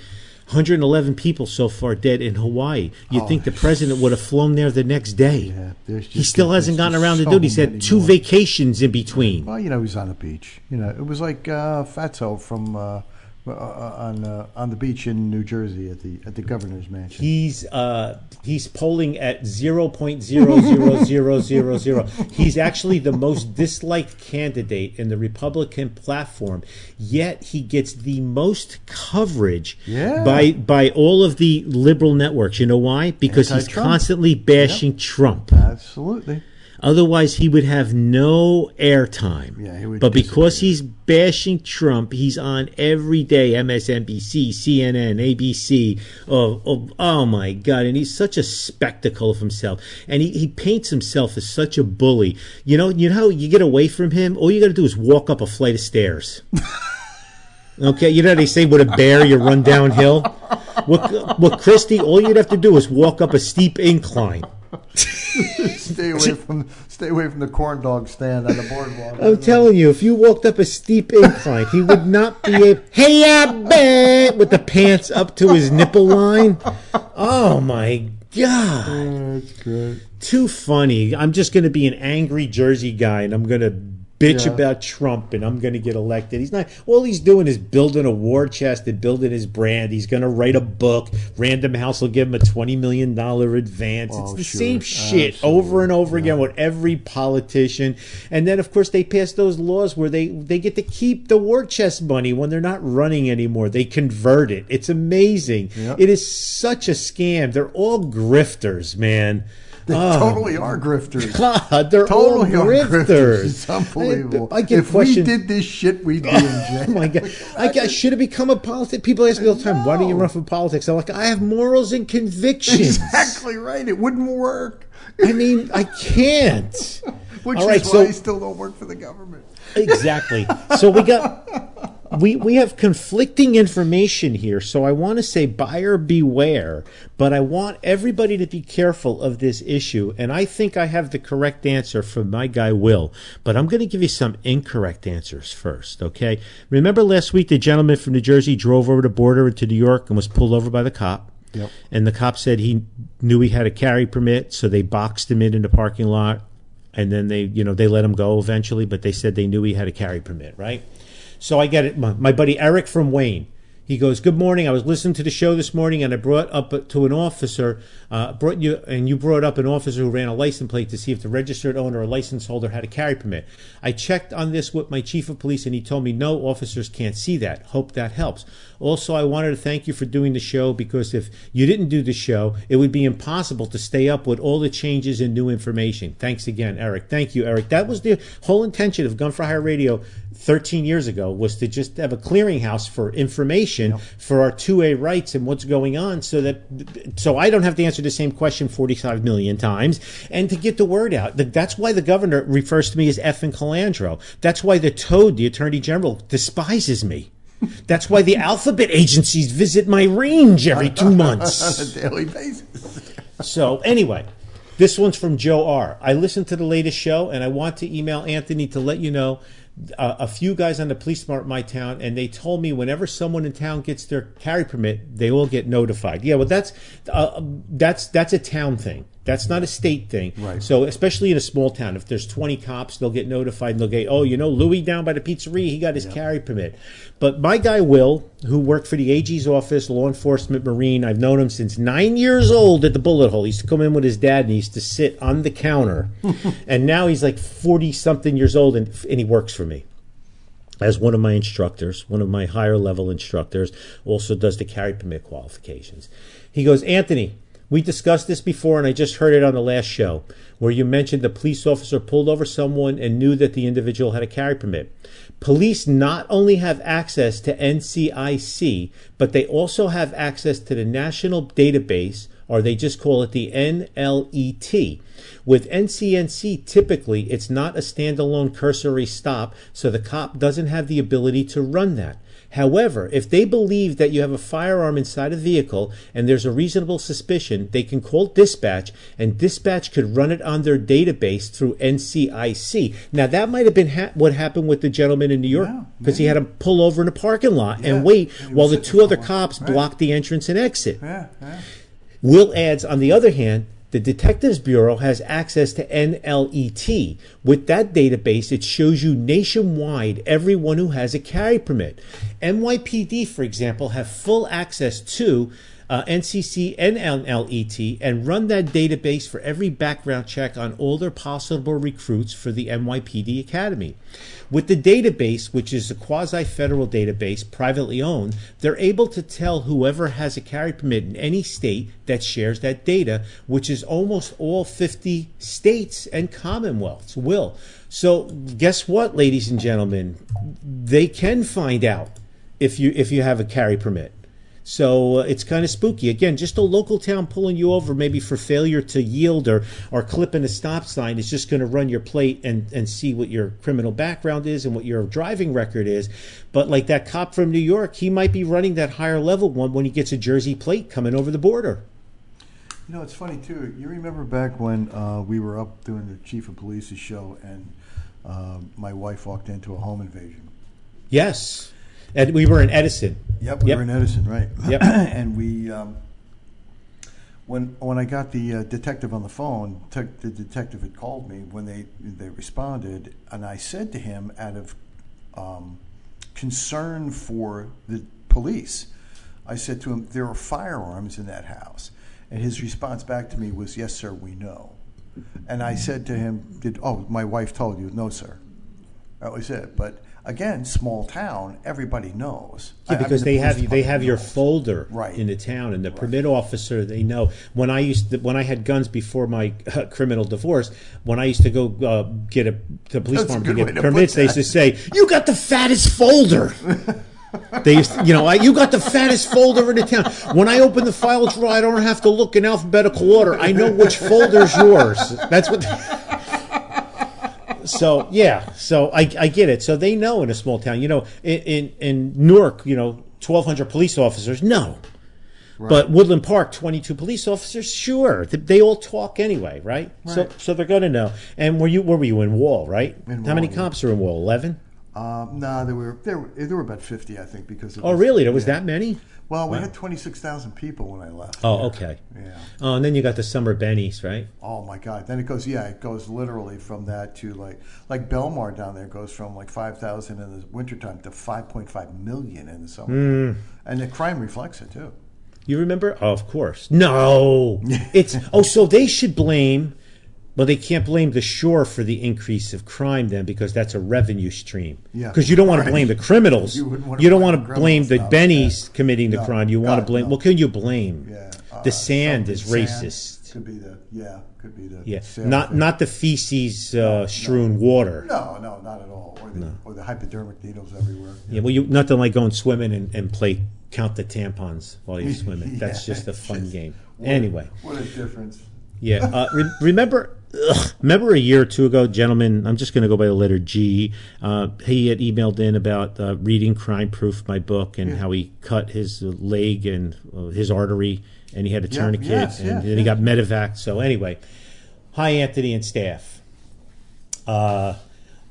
111 people so far dead in Hawaii. You'd Oh, think the president would have flown there the next day. Yeah, he still hasn't gotten around to do it. He's had two more. vacations in between. Well, you know, he's on the beach. You know, it was like uh, Fatso from uh, uh, on uh, on the beach in New Jersey at the at the governor's mansion. He's uh, he's polling at zero point zero zero zero zero zero. He's actually the most disliked candidate in the Republican platform. Yet he gets the most coverage Yeah. by by all of the liberal networks. You know why? Because he's Anti-Trump. constantly bashing Trump. Absolutely. Otherwise, he would have no airtime. Yeah, he would But because he's bashing Trump, he's on every day MSNBC, CNN, ABC. Oh, oh, oh my God. And he's such a spectacle of himself. And he, he paints himself as such a bully. You know, you know how you get away from him? All you got to do is walk up a flight of stairs. Okay, you know how they say with a bear you run downhill? With, with Christie, all you'd have to do is walk up a steep incline. stay away from stay away from the corn dog stand on the boardwalk. I'm telling you, if you walked up a steep incline, he would not be able. Hey, I bet with the pants up to his nipple line. Oh my god, oh, That's good. too funny. I'm just going to be an angry Jersey guy, and I'm going to bitch Yeah. about Trump, and I'm going to get elected. He's not. All he's doing is building a war chest and building his brand. He's going to write a book. Random House will give him a twenty million dollar advance. Oh, it's the sure. same shit Absolutely. over and over again with every politician. And then, of course, they pass those laws where they they get to keep the war chest money when they're not running anymore. They convert it. It's amazing. Yep. It is such a scam. They're all grifters, man. They Oh, totally are grifters. God, they're Totally all grifters. grifters. It's unbelievable. I, I get if questioned. we did this shit, we'd be in oh jail. Oh my god! I, I should have become a politician. People ask me all the time, "Why don't you run for politics?" I'm like, "I have morals and convictions." Exactly right. It wouldn't work. I mean, I can't. Which All right, is so- why I still don't work for the government. Exactly. So we got we we have conflicting information here. So I want to say buyer beware, but I want everybody to be careful of this issue. And I think I have the correct answer from my guy Will, but I'm going to give you some incorrect answers first. Okay. Remember last week the gentleman from New Jersey drove over the border into New York and was pulled over by the cop. Yep. And the cop said he knew he had a carry permit, so they boxed him in in the parking lot, and then they, you know, they let him go eventually. But they said they knew he had a carry permit, right? So I get it. My, my buddy Eric from Wayne, he goes, "Good morning. I was listening to the show this morning, and I brought up to an officer, uh, brought you, and you brought up an officer who ran a license plate to see if the registered owner or license holder had a carry permit. I checked on this with my chief of police, and he told me no officers can't see that. Hope that helps. Also, I wanted to thank you for doing the show because if you didn't do the show, it would be impossible to stay up with all the changes and new information. Thanks again, Eric. Thank you, Eric. That was the whole intention of Gun for Hire Radio 13 years ago was to just have a clearinghouse for information for our 2A rights and what's going on so that so I don't have to answer the same question 45 million times and to get the word out. That's why the governor refers to me as F and Colandro. That's why the Toad, the Attorney General, despises me. That's why the alphabet agencies visit my range every two months. on a daily basis. So anyway, this one's from Joe R. I listened to the latest show, and I want to email Anthony to let you know. A few guys on the police department in my town, and they told me whenever someone in town gets their carry permit, they will get notified. Yeah, well, that's uh, that's that's a town thing. That's not a state thing. Right. So especially in a small town, if there's 20 cops, they'll get notified and they'll get, oh, you know, Louis down by the pizzeria, he got his carry permit. But my guy Will, who worked for the AG's office, law enforcement, Marine, I've known him since nine years old at the bullet hole. He used to come in with his dad and he used to sit on the counter. and now he's like 40 something years old and, and he works for me as one of my instructors, one of my higher level instructors, also does the carry permit qualifications. He goes, Anthony, we discussed this before, and I just heard it on the last show where you mentioned the police officer pulled over someone and knew that the individual had a carry permit. Police not only have access to NCIC, but they also have access to the national database, or they just call it the NLET. With NCIC, typically it's not a standalone cursory stop, so the cop doesn't have the ability to run that. However, if they believe that you have a firearm inside a vehicle and there's a reasonable suspicion, they can call dispatch and dispatch could run it on their database through NCIC. Now, that might have been ha- what happened with the gentleman in New York Yeah, because he had to pull over in a parking lot Yeah, and wait while the two other for a while. cops Right. blocked the entrance and exit. Yeah, yeah. Will adds, on the other hand, the Detectives Bureau has access to NLET. With that database, it shows you nationwide everyone who has a carry permit. NYPD, for example, have full access to uh, NCIC and NLET and run that database for every background check on their possible recruits for the NYPD Academy. With the database, which is a quasi federal database, privately owned, they're able to tell whoever has a carry permit in any state that shares that data, which is almost all 50 states and commonwealths will. So, guess what, ladies and gentlemen? They can find out if you if you have a carry permit. So uh, it's kind of spooky. Again, just a local town pulling you over, maybe for failure to yield or or clipping a stop sign, is just going to run your plate and and see what your criminal background is and what your driving record is. But like that cop from New York, he might be running that higher level one when he gets a Jersey plate coming over the border. You know, it's funny too. You remember back when uh, we were up doing the chief of police's show, and uh, my wife walked into a home invasion. Yes, and we were in Edison. Yep, we Yep. were in Edison, right? Yep. and we, um, when when I got the uh, detective on the phone, te- the detective had called me when they they responded, and I said to him, out of um, concern for the police, I said to him, "There are firearms in that house," and his response back to me was, "Yes, sir, we know." And I said to him, "Did oh my wife told you? No, sir." That was it. But again, small town, everybody knows. I- I Yeah, mean, because the they have they have your folder Right. in the town, and the permit officer they know. When I used to, when I had guns before my uh, criminal divorce, when I used to go uh, get a the police That's department to get to permits, they used to say, "You got the fattest folder." They used, to- you know, I, you got the fattest folder in the town. When I open the file drawer, I don't have to look in alphabetical order. I know which folder's yours. That's what. So yeah, so I, I get it. So they know in a small town, you know, in in, in Newark, you know, twelve hundred police officers, no. But Woodland Park, twenty-two police officers, sure. They, all talk anyway, right? So, Right. so they're going to know. And were you? Where were you in Wall? Right? In How many Wall, yeah. cops are in Wall? Eleven. Um, no, there were there were, there were about fifty, I think, because Oh, was- really? There was that many? Well, we had twenty six thousand people when I left. Oh, okay. Yeah. Oh, and then you got the summer bennies, right? Oh my God! Then it goes. Yeah, it goes literally from that to like like Belmar down there goes from like five thousand in the wintertime to five point five million in the summer, Hmm. and the crime reflects it too. You remember? Oh, of course. No, it's oh, so they should blame. Well, they can't blame the shore for the increase of crime then, because that's a revenue stream. Yeah. Because you don't want Right. to blame the criminals. You You don't want to blame the no, bennies yeah. committing the crime. You want to blame. no. What can you blame? Yeah, The uh, sand is racist. Could be the yeah, could be the Yeah, not thing. not the feces uh, strewn water. no, no, not at all. Or the or the hypodermic needles everywhere. Yeah, well, you nothing like going swimming and, and play count the tampons while you're swimming. That's just a fun just- game. What- Anyway, what a difference. Yeah. Uh, re- remember, ugh, remember a year or two ago, gentlemen. I'm just going to go by the letter G. Uh, he had emailed in about uh, reading Crime Proof, my book, and how he cut his leg and uh, his artery, and he had a Yeah, tourniquet, yes, and yeah, then he yeah. got medevac. So anyway, hi Anthony and staff. Uh,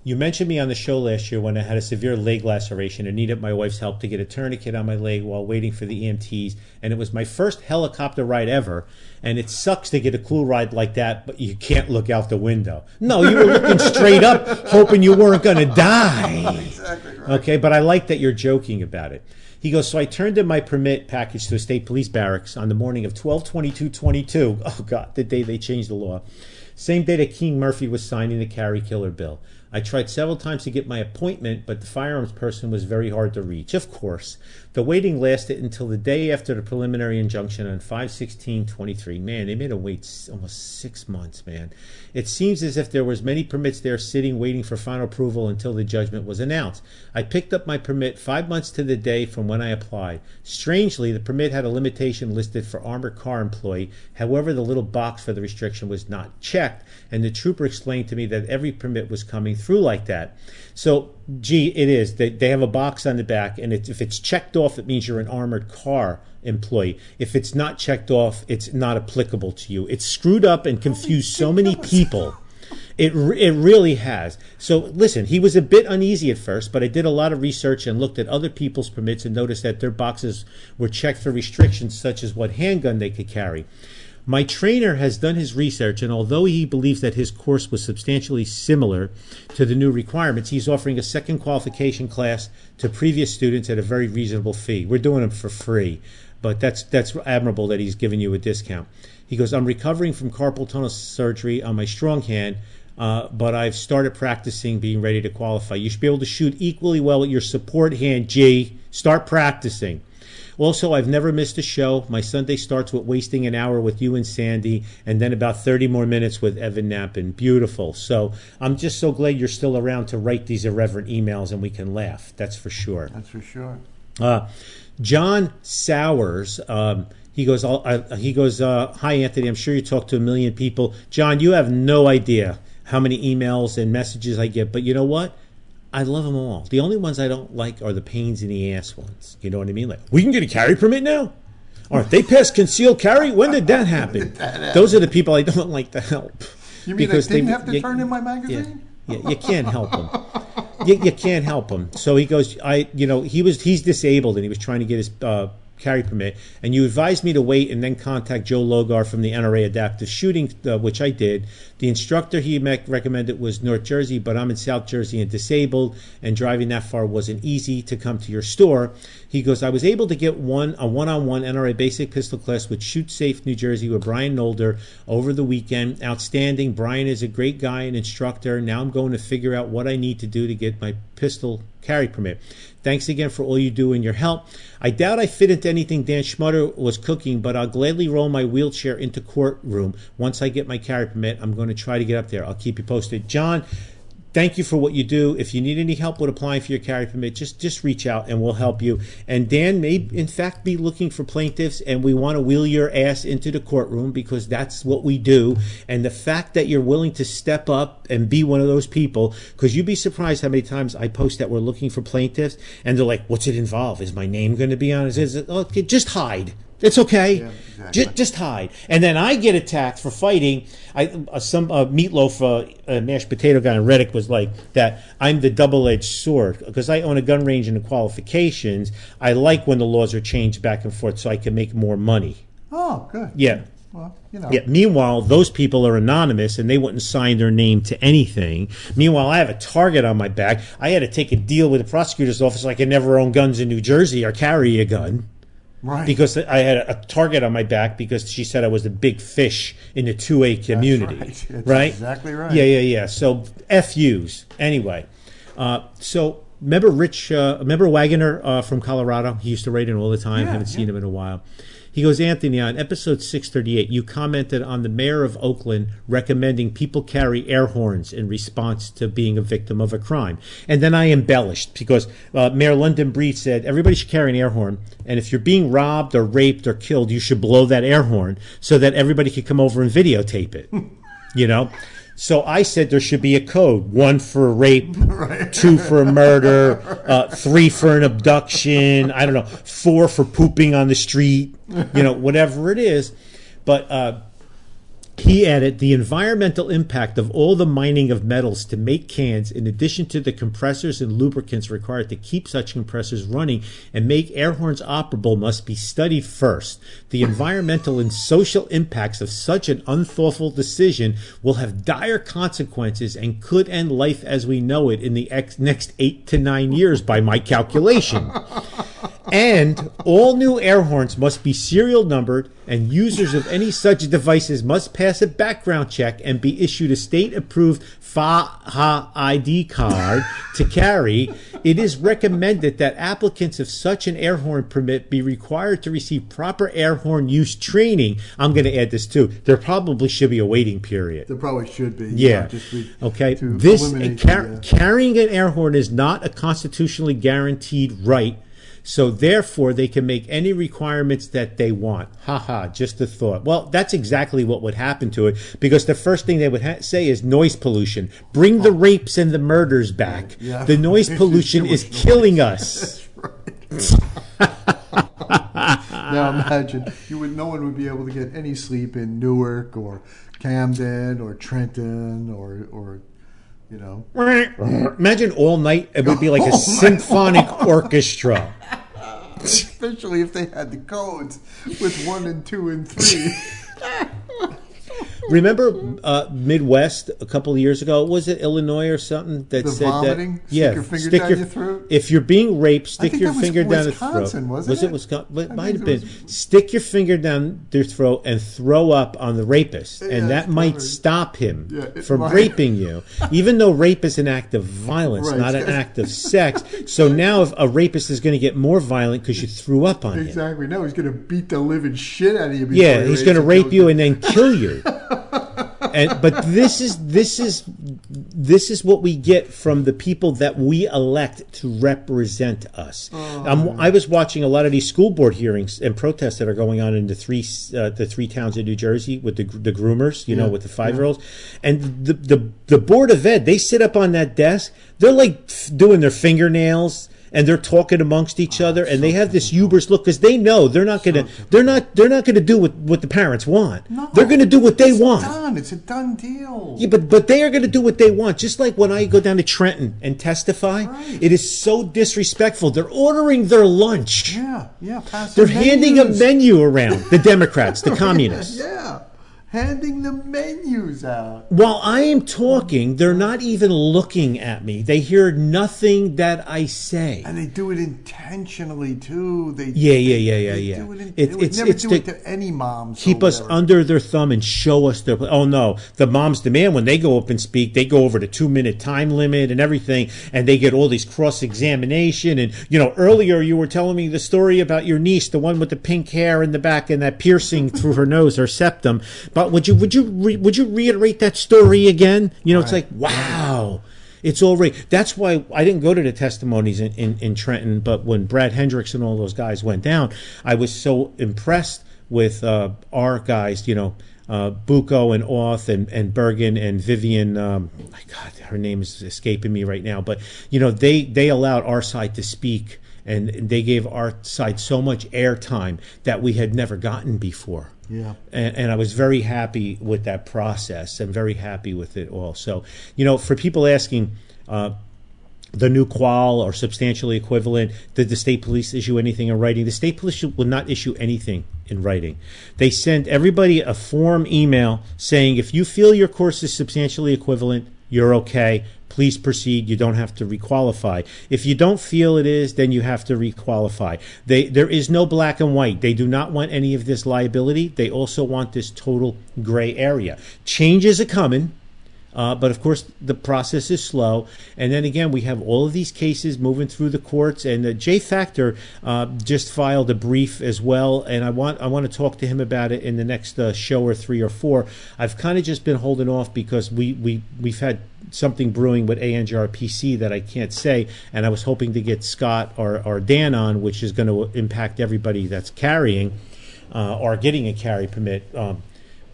You mentioned me on the show last year when I had a severe leg laceration and needed my wife's help to get a tourniquet on my leg while waiting for the EMTs. And it was my first helicopter ride ever. And it sucks to get a cool ride like that, but you can't look out the window. No, you were looking straight up, hoping you weren't going to die. Exactly right. Okay, but I like that you're joking about it. He goes, so I turned in my permit package to a state police barracks on the morning of 12-22-22. Oh, God, the day they changed the law. Same day that King Murphy was signing the carry killer bill. I tried several times to get my appointment, but the firearms person was very hard to reach. Of course, the waiting lasted until the day after the preliminary injunction on 51623. Man, they made a wait almost six months, man. It seems as if there was many permits there sitting waiting for final approval until the judgment was announced. I picked up my permit five months to the day from when I applied. Strangely, the permit had a limitation listed for armored car employee. However, the little box for the restriction was not checked, and the trooper explained to me that every permit was coming through like that. So, gee, it is. They, they have a box on the back, and if it's checked off, it means you're an armored car employee. If it's not checked off, it's not applicable to you. It's screwed up and confused so many people. It, it really has. So listen, he was a bit uneasy at first, but I did a lot of research and looked at other people's permits and noticed that their boxes were checked for restrictions such as what handgun they could carry. My trainer has done his research, and although he believes that his course was substantially similar to the new requirements, he's offering a second qualification class to previous students at a very reasonable fee. We're doing them for free, but that's that's admirable that he's giving you a discount. He goes, I'm recovering from carpal tunnel surgery on my strong hand, uh, but I've started practicing being ready to qualify. You should be able to shoot equally well with your support hand, G. Start practicing. Also, I've never missed a show. My Sunday starts with wasting an hour with you and Sandy, and then about 30 more minutes with Evan Nappen. Beautiful. So I'm just so glad you're still around to write these irreverent emails and we can laugh. That's for sure. That's for sure. Uh, John Sowers. Um, he goes. I'll- he goes. Uh, Hi, Anthony. I'm sure you talk to a million people. John, you have no idea how many emails and messages I get. But you know what? I love them all. The only ones I don't like are the pains in the ass ones. You know what I mean? Like, we can get a carry permit now. Aren't they past concealed carry? When did that happen? Those are the people I don't like to help. You mean Because I didn't they- have to you- turn in my magazine? yeah, you can't help them. You, you can't help them. So he goes, I, you know, he was he's disabled and he was trying to get his uh, carry permit, and you advised me to wait and then contact Joe Logar from the NRA Adaptive Shooting, uh, which I did. The instructor he recommended was North Jersey, but I'm in South Jersey and disabled, and driving that far wasn't easy to come to your store. He goes, I was able to get one a one-on-one NRA basic pistol class with Shoot Safe New Jersey with Brian Nolder over the weekend. Outstanding. Brian is a great guy and instructor. Now I'm going to figure out what I need to do to get my pistol carry permit. Thanks again for all you do and your help. I doubt I fit into anything Dan Schmutter was cooking, but I'll gladly roll my wheelchair into courtroom once I get my carry permit. I'm going to try to get up there. I'll keep you posted. John, thank you for what you do. If you need any help with applying for your carry permit, just just reach out and we'll help you. And Dan may in fact be looking for plaintiffs, and we want to wheel your ass into the courtroom because that's what we do. And the fact that you're willing to step up and be one of those people, because you'd be surprised how many times I post that we're looking for plaintiffs, and they're like, "What's it involve? Is my name going to be on it? Is it? Okay, just hide." It's okay. Yeah, exactly. Ju- just hide. And then I get attacked for fighting. I uh, some uh, meatloaf uh, uh, mashed potato guy in Reddit was like that. I'm the double edged sword because I own a gun range and the qualifications. I like when the laws are changed back and forth so I can make more money. Oh, good. Yeah. Well, you know. Yeah. Meanwhile, those people are anonymous and they wouldn't sign their name to anything. Meanwhile, I have a target on my back. I had to take a deal with the prosecutor's office I could never own guns in New Jersey or carry a gun Right. because I had a target on my back because she said I was a big fish in the 2A community. right. That's right? exactly right. Yeah, yeah, yeah. So FUs. Anyway, uh, so remember Rich, uh, remember Wagoner uh, from Colorado? He used to write in all the time. Yeah, Haven't seen him in a while. He goes, Anthony, on episode 638, you commented on the mayor of Oakland recommending people carry air horns in response to being a victim of a crime. And then I embellished because uh, Mayor London Breed said everybody should carry an air horn. And if you're being robbed or raped or killed, you should blow that air horn so that everybody could come over and videotape it. you know? So I said there should be a code: one for rape, two for murder, uh, three for an abduction. I don't know, four for pooping on the street. You know, whatever it is. But uh, He added the environmental impact of all the mining of metals to make cans, in addition to the compressors and lubricants required to keep such compressors running and make air horns operable, must be studied first. The environmental and social impacts of such an unthoughtful decision will have dire consequences and could end life as we know it in the ex- next eight to nine years, by my calculation. And all new air horns must be serial numbered, and users of any such devices must pass a background check and be issued a state approved FAHA ID card to carry. It is recommended that applicants of such an air horn permit be required to receive proper air horn use training. I'm going to add this too. There probably should be a waiting period. There probably should be. Yeah. just be- okay. This car- the, uh, carrying an air horn is not a constitutionally guaranteed right. So therefore, they can make any requirements that they want. Haha, just a thought. Well, that's exactly what would happen to it because the first thing they would ha- say is noise pollution. Bring the oh. rapes and the murders back. Yeah. The noise pollution is killing us. now imagine you would no one would be able to get any sleep in Newark or Camden or Trenton or or you know Imagine all night it would be like a oh symphonic orchestra. especially if they had the codes with one and two and three. Remember uh, Midwest a couple of years ago? Was it Illinois or something that The said vomiting? that? Stick your finger down your throat? If you're being raped, stick your finger down the throat. wasn't was it it? Wisconsin? It might have been. was- Stick your finger down their throat and throw up on the rapist, Yeah, and that might stop him Yeah, from might. raping you. Even though rape is an act of violence, Right. not an act of sex. So now, if a rapist is going to get more violent because you threw up on him. exactly. No, he's going to beat the living shit out of you. Yeah, he's going to rape you and then kill you. and but this is this is this is what we get from the people that we elect to represent us. Um, I was watching a lot of these school board hearings and protests that are going on in the three uh, the three towns in New Jersey with the the groomers, you know, with the five year olds, and the, the the board of ed. They sit up on that desk. They're like f- doing their fingernails. And they're talking amongst each oh, other, and they have this hubris look because they know they're not gonna, they're not, they're not gonna do what, what the parents want. No. They're gonna do what they It's want. Done. It's a done deal. Yeah, but but they are going to do what they want. Just like when I go down to Trenton and testify, Right. it is so disrespectful. They're ordering their lunch. Yeah, yeah. They're the handing a menu around. The Democrats, the communists. Yeah, handing the menus out. While I am talking, they're not even looking at me. They hear nothing that I say. And they do it intentionally too. They Yeah, yeah, yeah, yeah, they yeah. Do it in, It- it's- never it's do the- it to any moms. keep us under their thumb and show us their. Oh no, the moms demand when they go up and speak, they go over the two minute time limit and everything, and they get all these cross examination. And you know, earlier you were telling me the story about your niece, the one with the pink hair in the back and that piercing through her nose, her septum. But would you would you re, would you reiterate that story again? You know, it's like wow. It's all right. That's why I didn't go to the testimonies in, in, in Trenton, but when Brad Hendricks and all those guys went down, I was so impressed with uh, our guys, you know, uh, Bucco and Oth and, and Bergen and Vivian. Um, my God, her name is escaping me right now. But, you know, they, they allowed our side to speak and they gave our side so much airtime that we had never gotten before Yeah. and, and I was very happy with that process and very happy with it all. So, you know, for people asking, uh, the new qual or substantially equivalent, did the state police issue anything in writing? The state police will not issue anything in writing. They send everybody a form email saying if you feel your course is substantially equivalent, you're okay. Please proceed. You don't have to requalify. If you don't feel it is, then you have to requalify. They, there is no black and white. They do not want any of this liability. They also want this total gray area. Changes are coming. Uh, but of course, the process is slow. And then again, we have all of these cases moving through the courts. And uh, J Factor uh, just filed a brief as well. And I want I want to talk to him about it in the next uh, show or three or four. I've kind of just been holding off because we we we've had something brewing with ANJRPC that I can't say, and I was hoping to get Scott or, or Dan on, which is going to impact everybody that's carrying uh, or getting a carry permit. Um,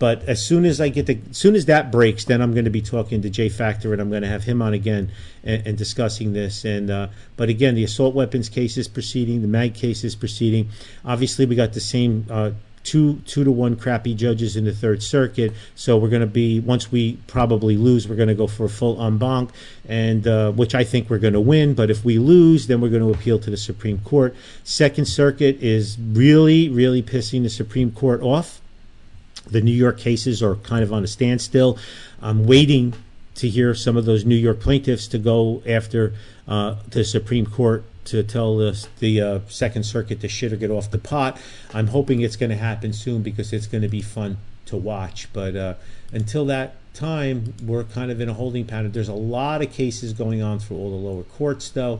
but as soon as I get the, as soon as that breaks, then I'm going to be talking to Jay Factor, and I'm going to have him on again and, and discussing this. And uh, but again, the assault weapons case is proceeding, the mag case is proceeding. Obviously, we got the same uh, two two to one crappy judges in the Third Circuit. So we're going to be once we probably lose, we're going to go for a full en banc, and uh, which I think we're going to win. But if we lose, then we're going to appeal to the Supreme Court. Second Circuit is really really pissing the Supreme Court off. The New York cases are kind of on a standstill. I'm waiting to hear some of those New York plaintiffs to go after uh, the Supreme Court to tell the, the uh, Second Circuit to shit or get off the pot. I'm hoping it's going to happen soon because it's going to be fun to watch. But uh, until that time, we're kind of in a holding pattern. There's a lot of cases going on through all the lower courts, though.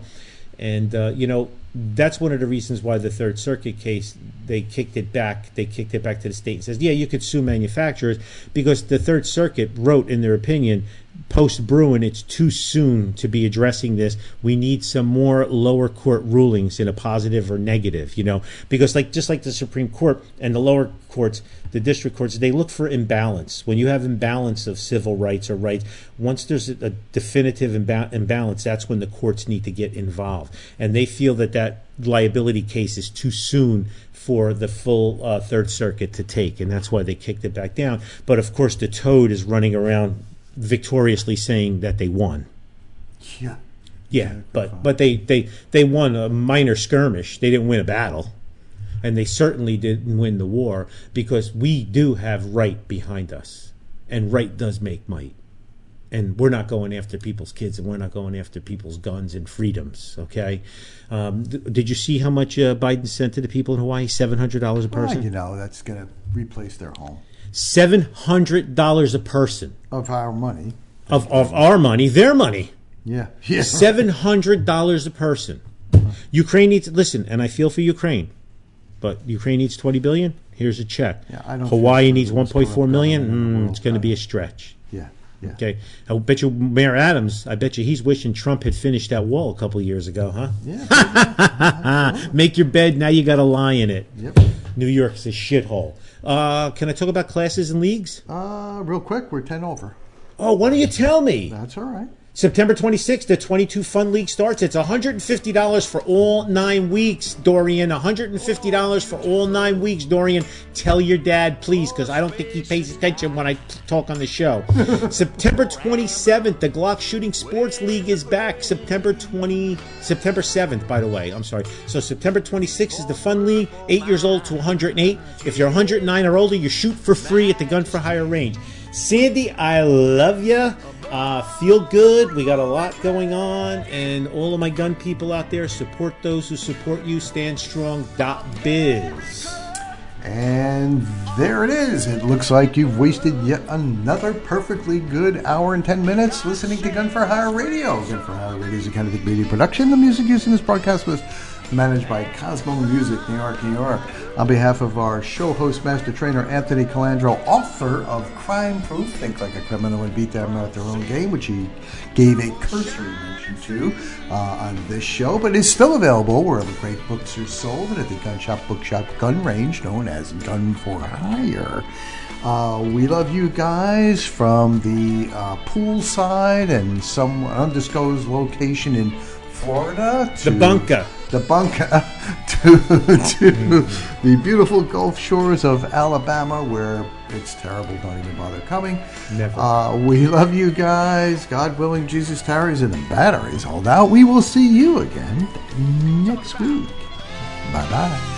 And, uh, you know, that's one of the reasons why the Third Circuit case, they kicked it back. They kicked it back to the state and says, yeah, you could sue manufacturers because the Third Circuit wrote in their opinion post Bruen, it's too soon to be addressing this. We need some more lower court rulings in a positive or negative, you know, because like just like the Supreme Court and the lower courts, the district courts, they look for imbalance. When you have imbalance of civil rights or rights, once there's a, definitive imba- imbalance, that's when the courts need to get involved. And they feel that that liability case is too soon for the full uh, Third Circuit to take, and that's why they kicked it back down. But of course, the toad is running around victoriously saying that they won. Yeah. Yeah, but but they, they they won a minor skirmish. They didn't win a battle, and they certainly didn't win the war because we do have right behind us, and right does make might. And we're not going after people's kids, and we're not going after people's guns and freedoms. Okay? Um, th- did you see how much uh, Biden sent to the people in Hawaii? Seven hundred dollars a person. Well, you know, that's going to replace their home. Seven hundred dollars a person of our money. Of of our money, their money. Yeah. yeah. Seven hundred dollars a person. Ukraine needs listen, and I feel for Ukraine, but Ukraine needs twenty billion. Here's a check. Yeah, I don't Hawaii needs one point four million. Mm, it's going to be a stretch. Yeah. Yeah. Okay. I bet you Mayor Adams, I bet you he's wishing Trump had finished that wall a couple years ago, huh? Yeah. Make your bed, now you got to lie in it. yep. New York's a shithole. Uh, can I talk about classes and leagues? Uh, real quick, we're 10 over. Oh, why don't you tell me? That's all right. September 26th, the 22 Fun League starts. It's $150 for all nine weeks, Dorian. $150 for all nine weeks, Dorian. Tell your dad, please, because I don't think he pays attention when I talk on the show. September 27th, the Glock Shooting Sports League is back. September 20, September 7th, by the way. I'm sorry. So September 26th is the Fun League, eight years old to 108. If you're 109 or older, you shoot for free at the Gun for Hire range. Sandy, I love you. Uh, feel good. We got a lot going on, and all of my gun people out there support those who support you. Standstrong.biz. And there it is. It looks like you've wasted yet another perfectly good hour and 10 minutes listening to Gun for Hire Radio. Gun for Hire Radio is a kind of media production. The music used in this broadcast was managed by Cosmo Music, New York, New York. On behalf of our show host, master trainer Anthony Colandro, author of Crime Proof, Think Like a Criminal and Beat Them at Their Own Game, which he gave a cursory mention to uh, on this show, but is still available wherever great books are sold and at the gun shop, bookshop, gun range known as Gun for Hire. Uh, we love you guys from the uh, poolside and some undisclosed location in Florida to The bunker. the bunker to, to the beautiful Gulf shores of Alabama, where it's terrible. Don't even bother coming. Never. Uh, we love you guys. God willing, Jesus tarries and the batteries hold out. We will see you again next week. Bye bye.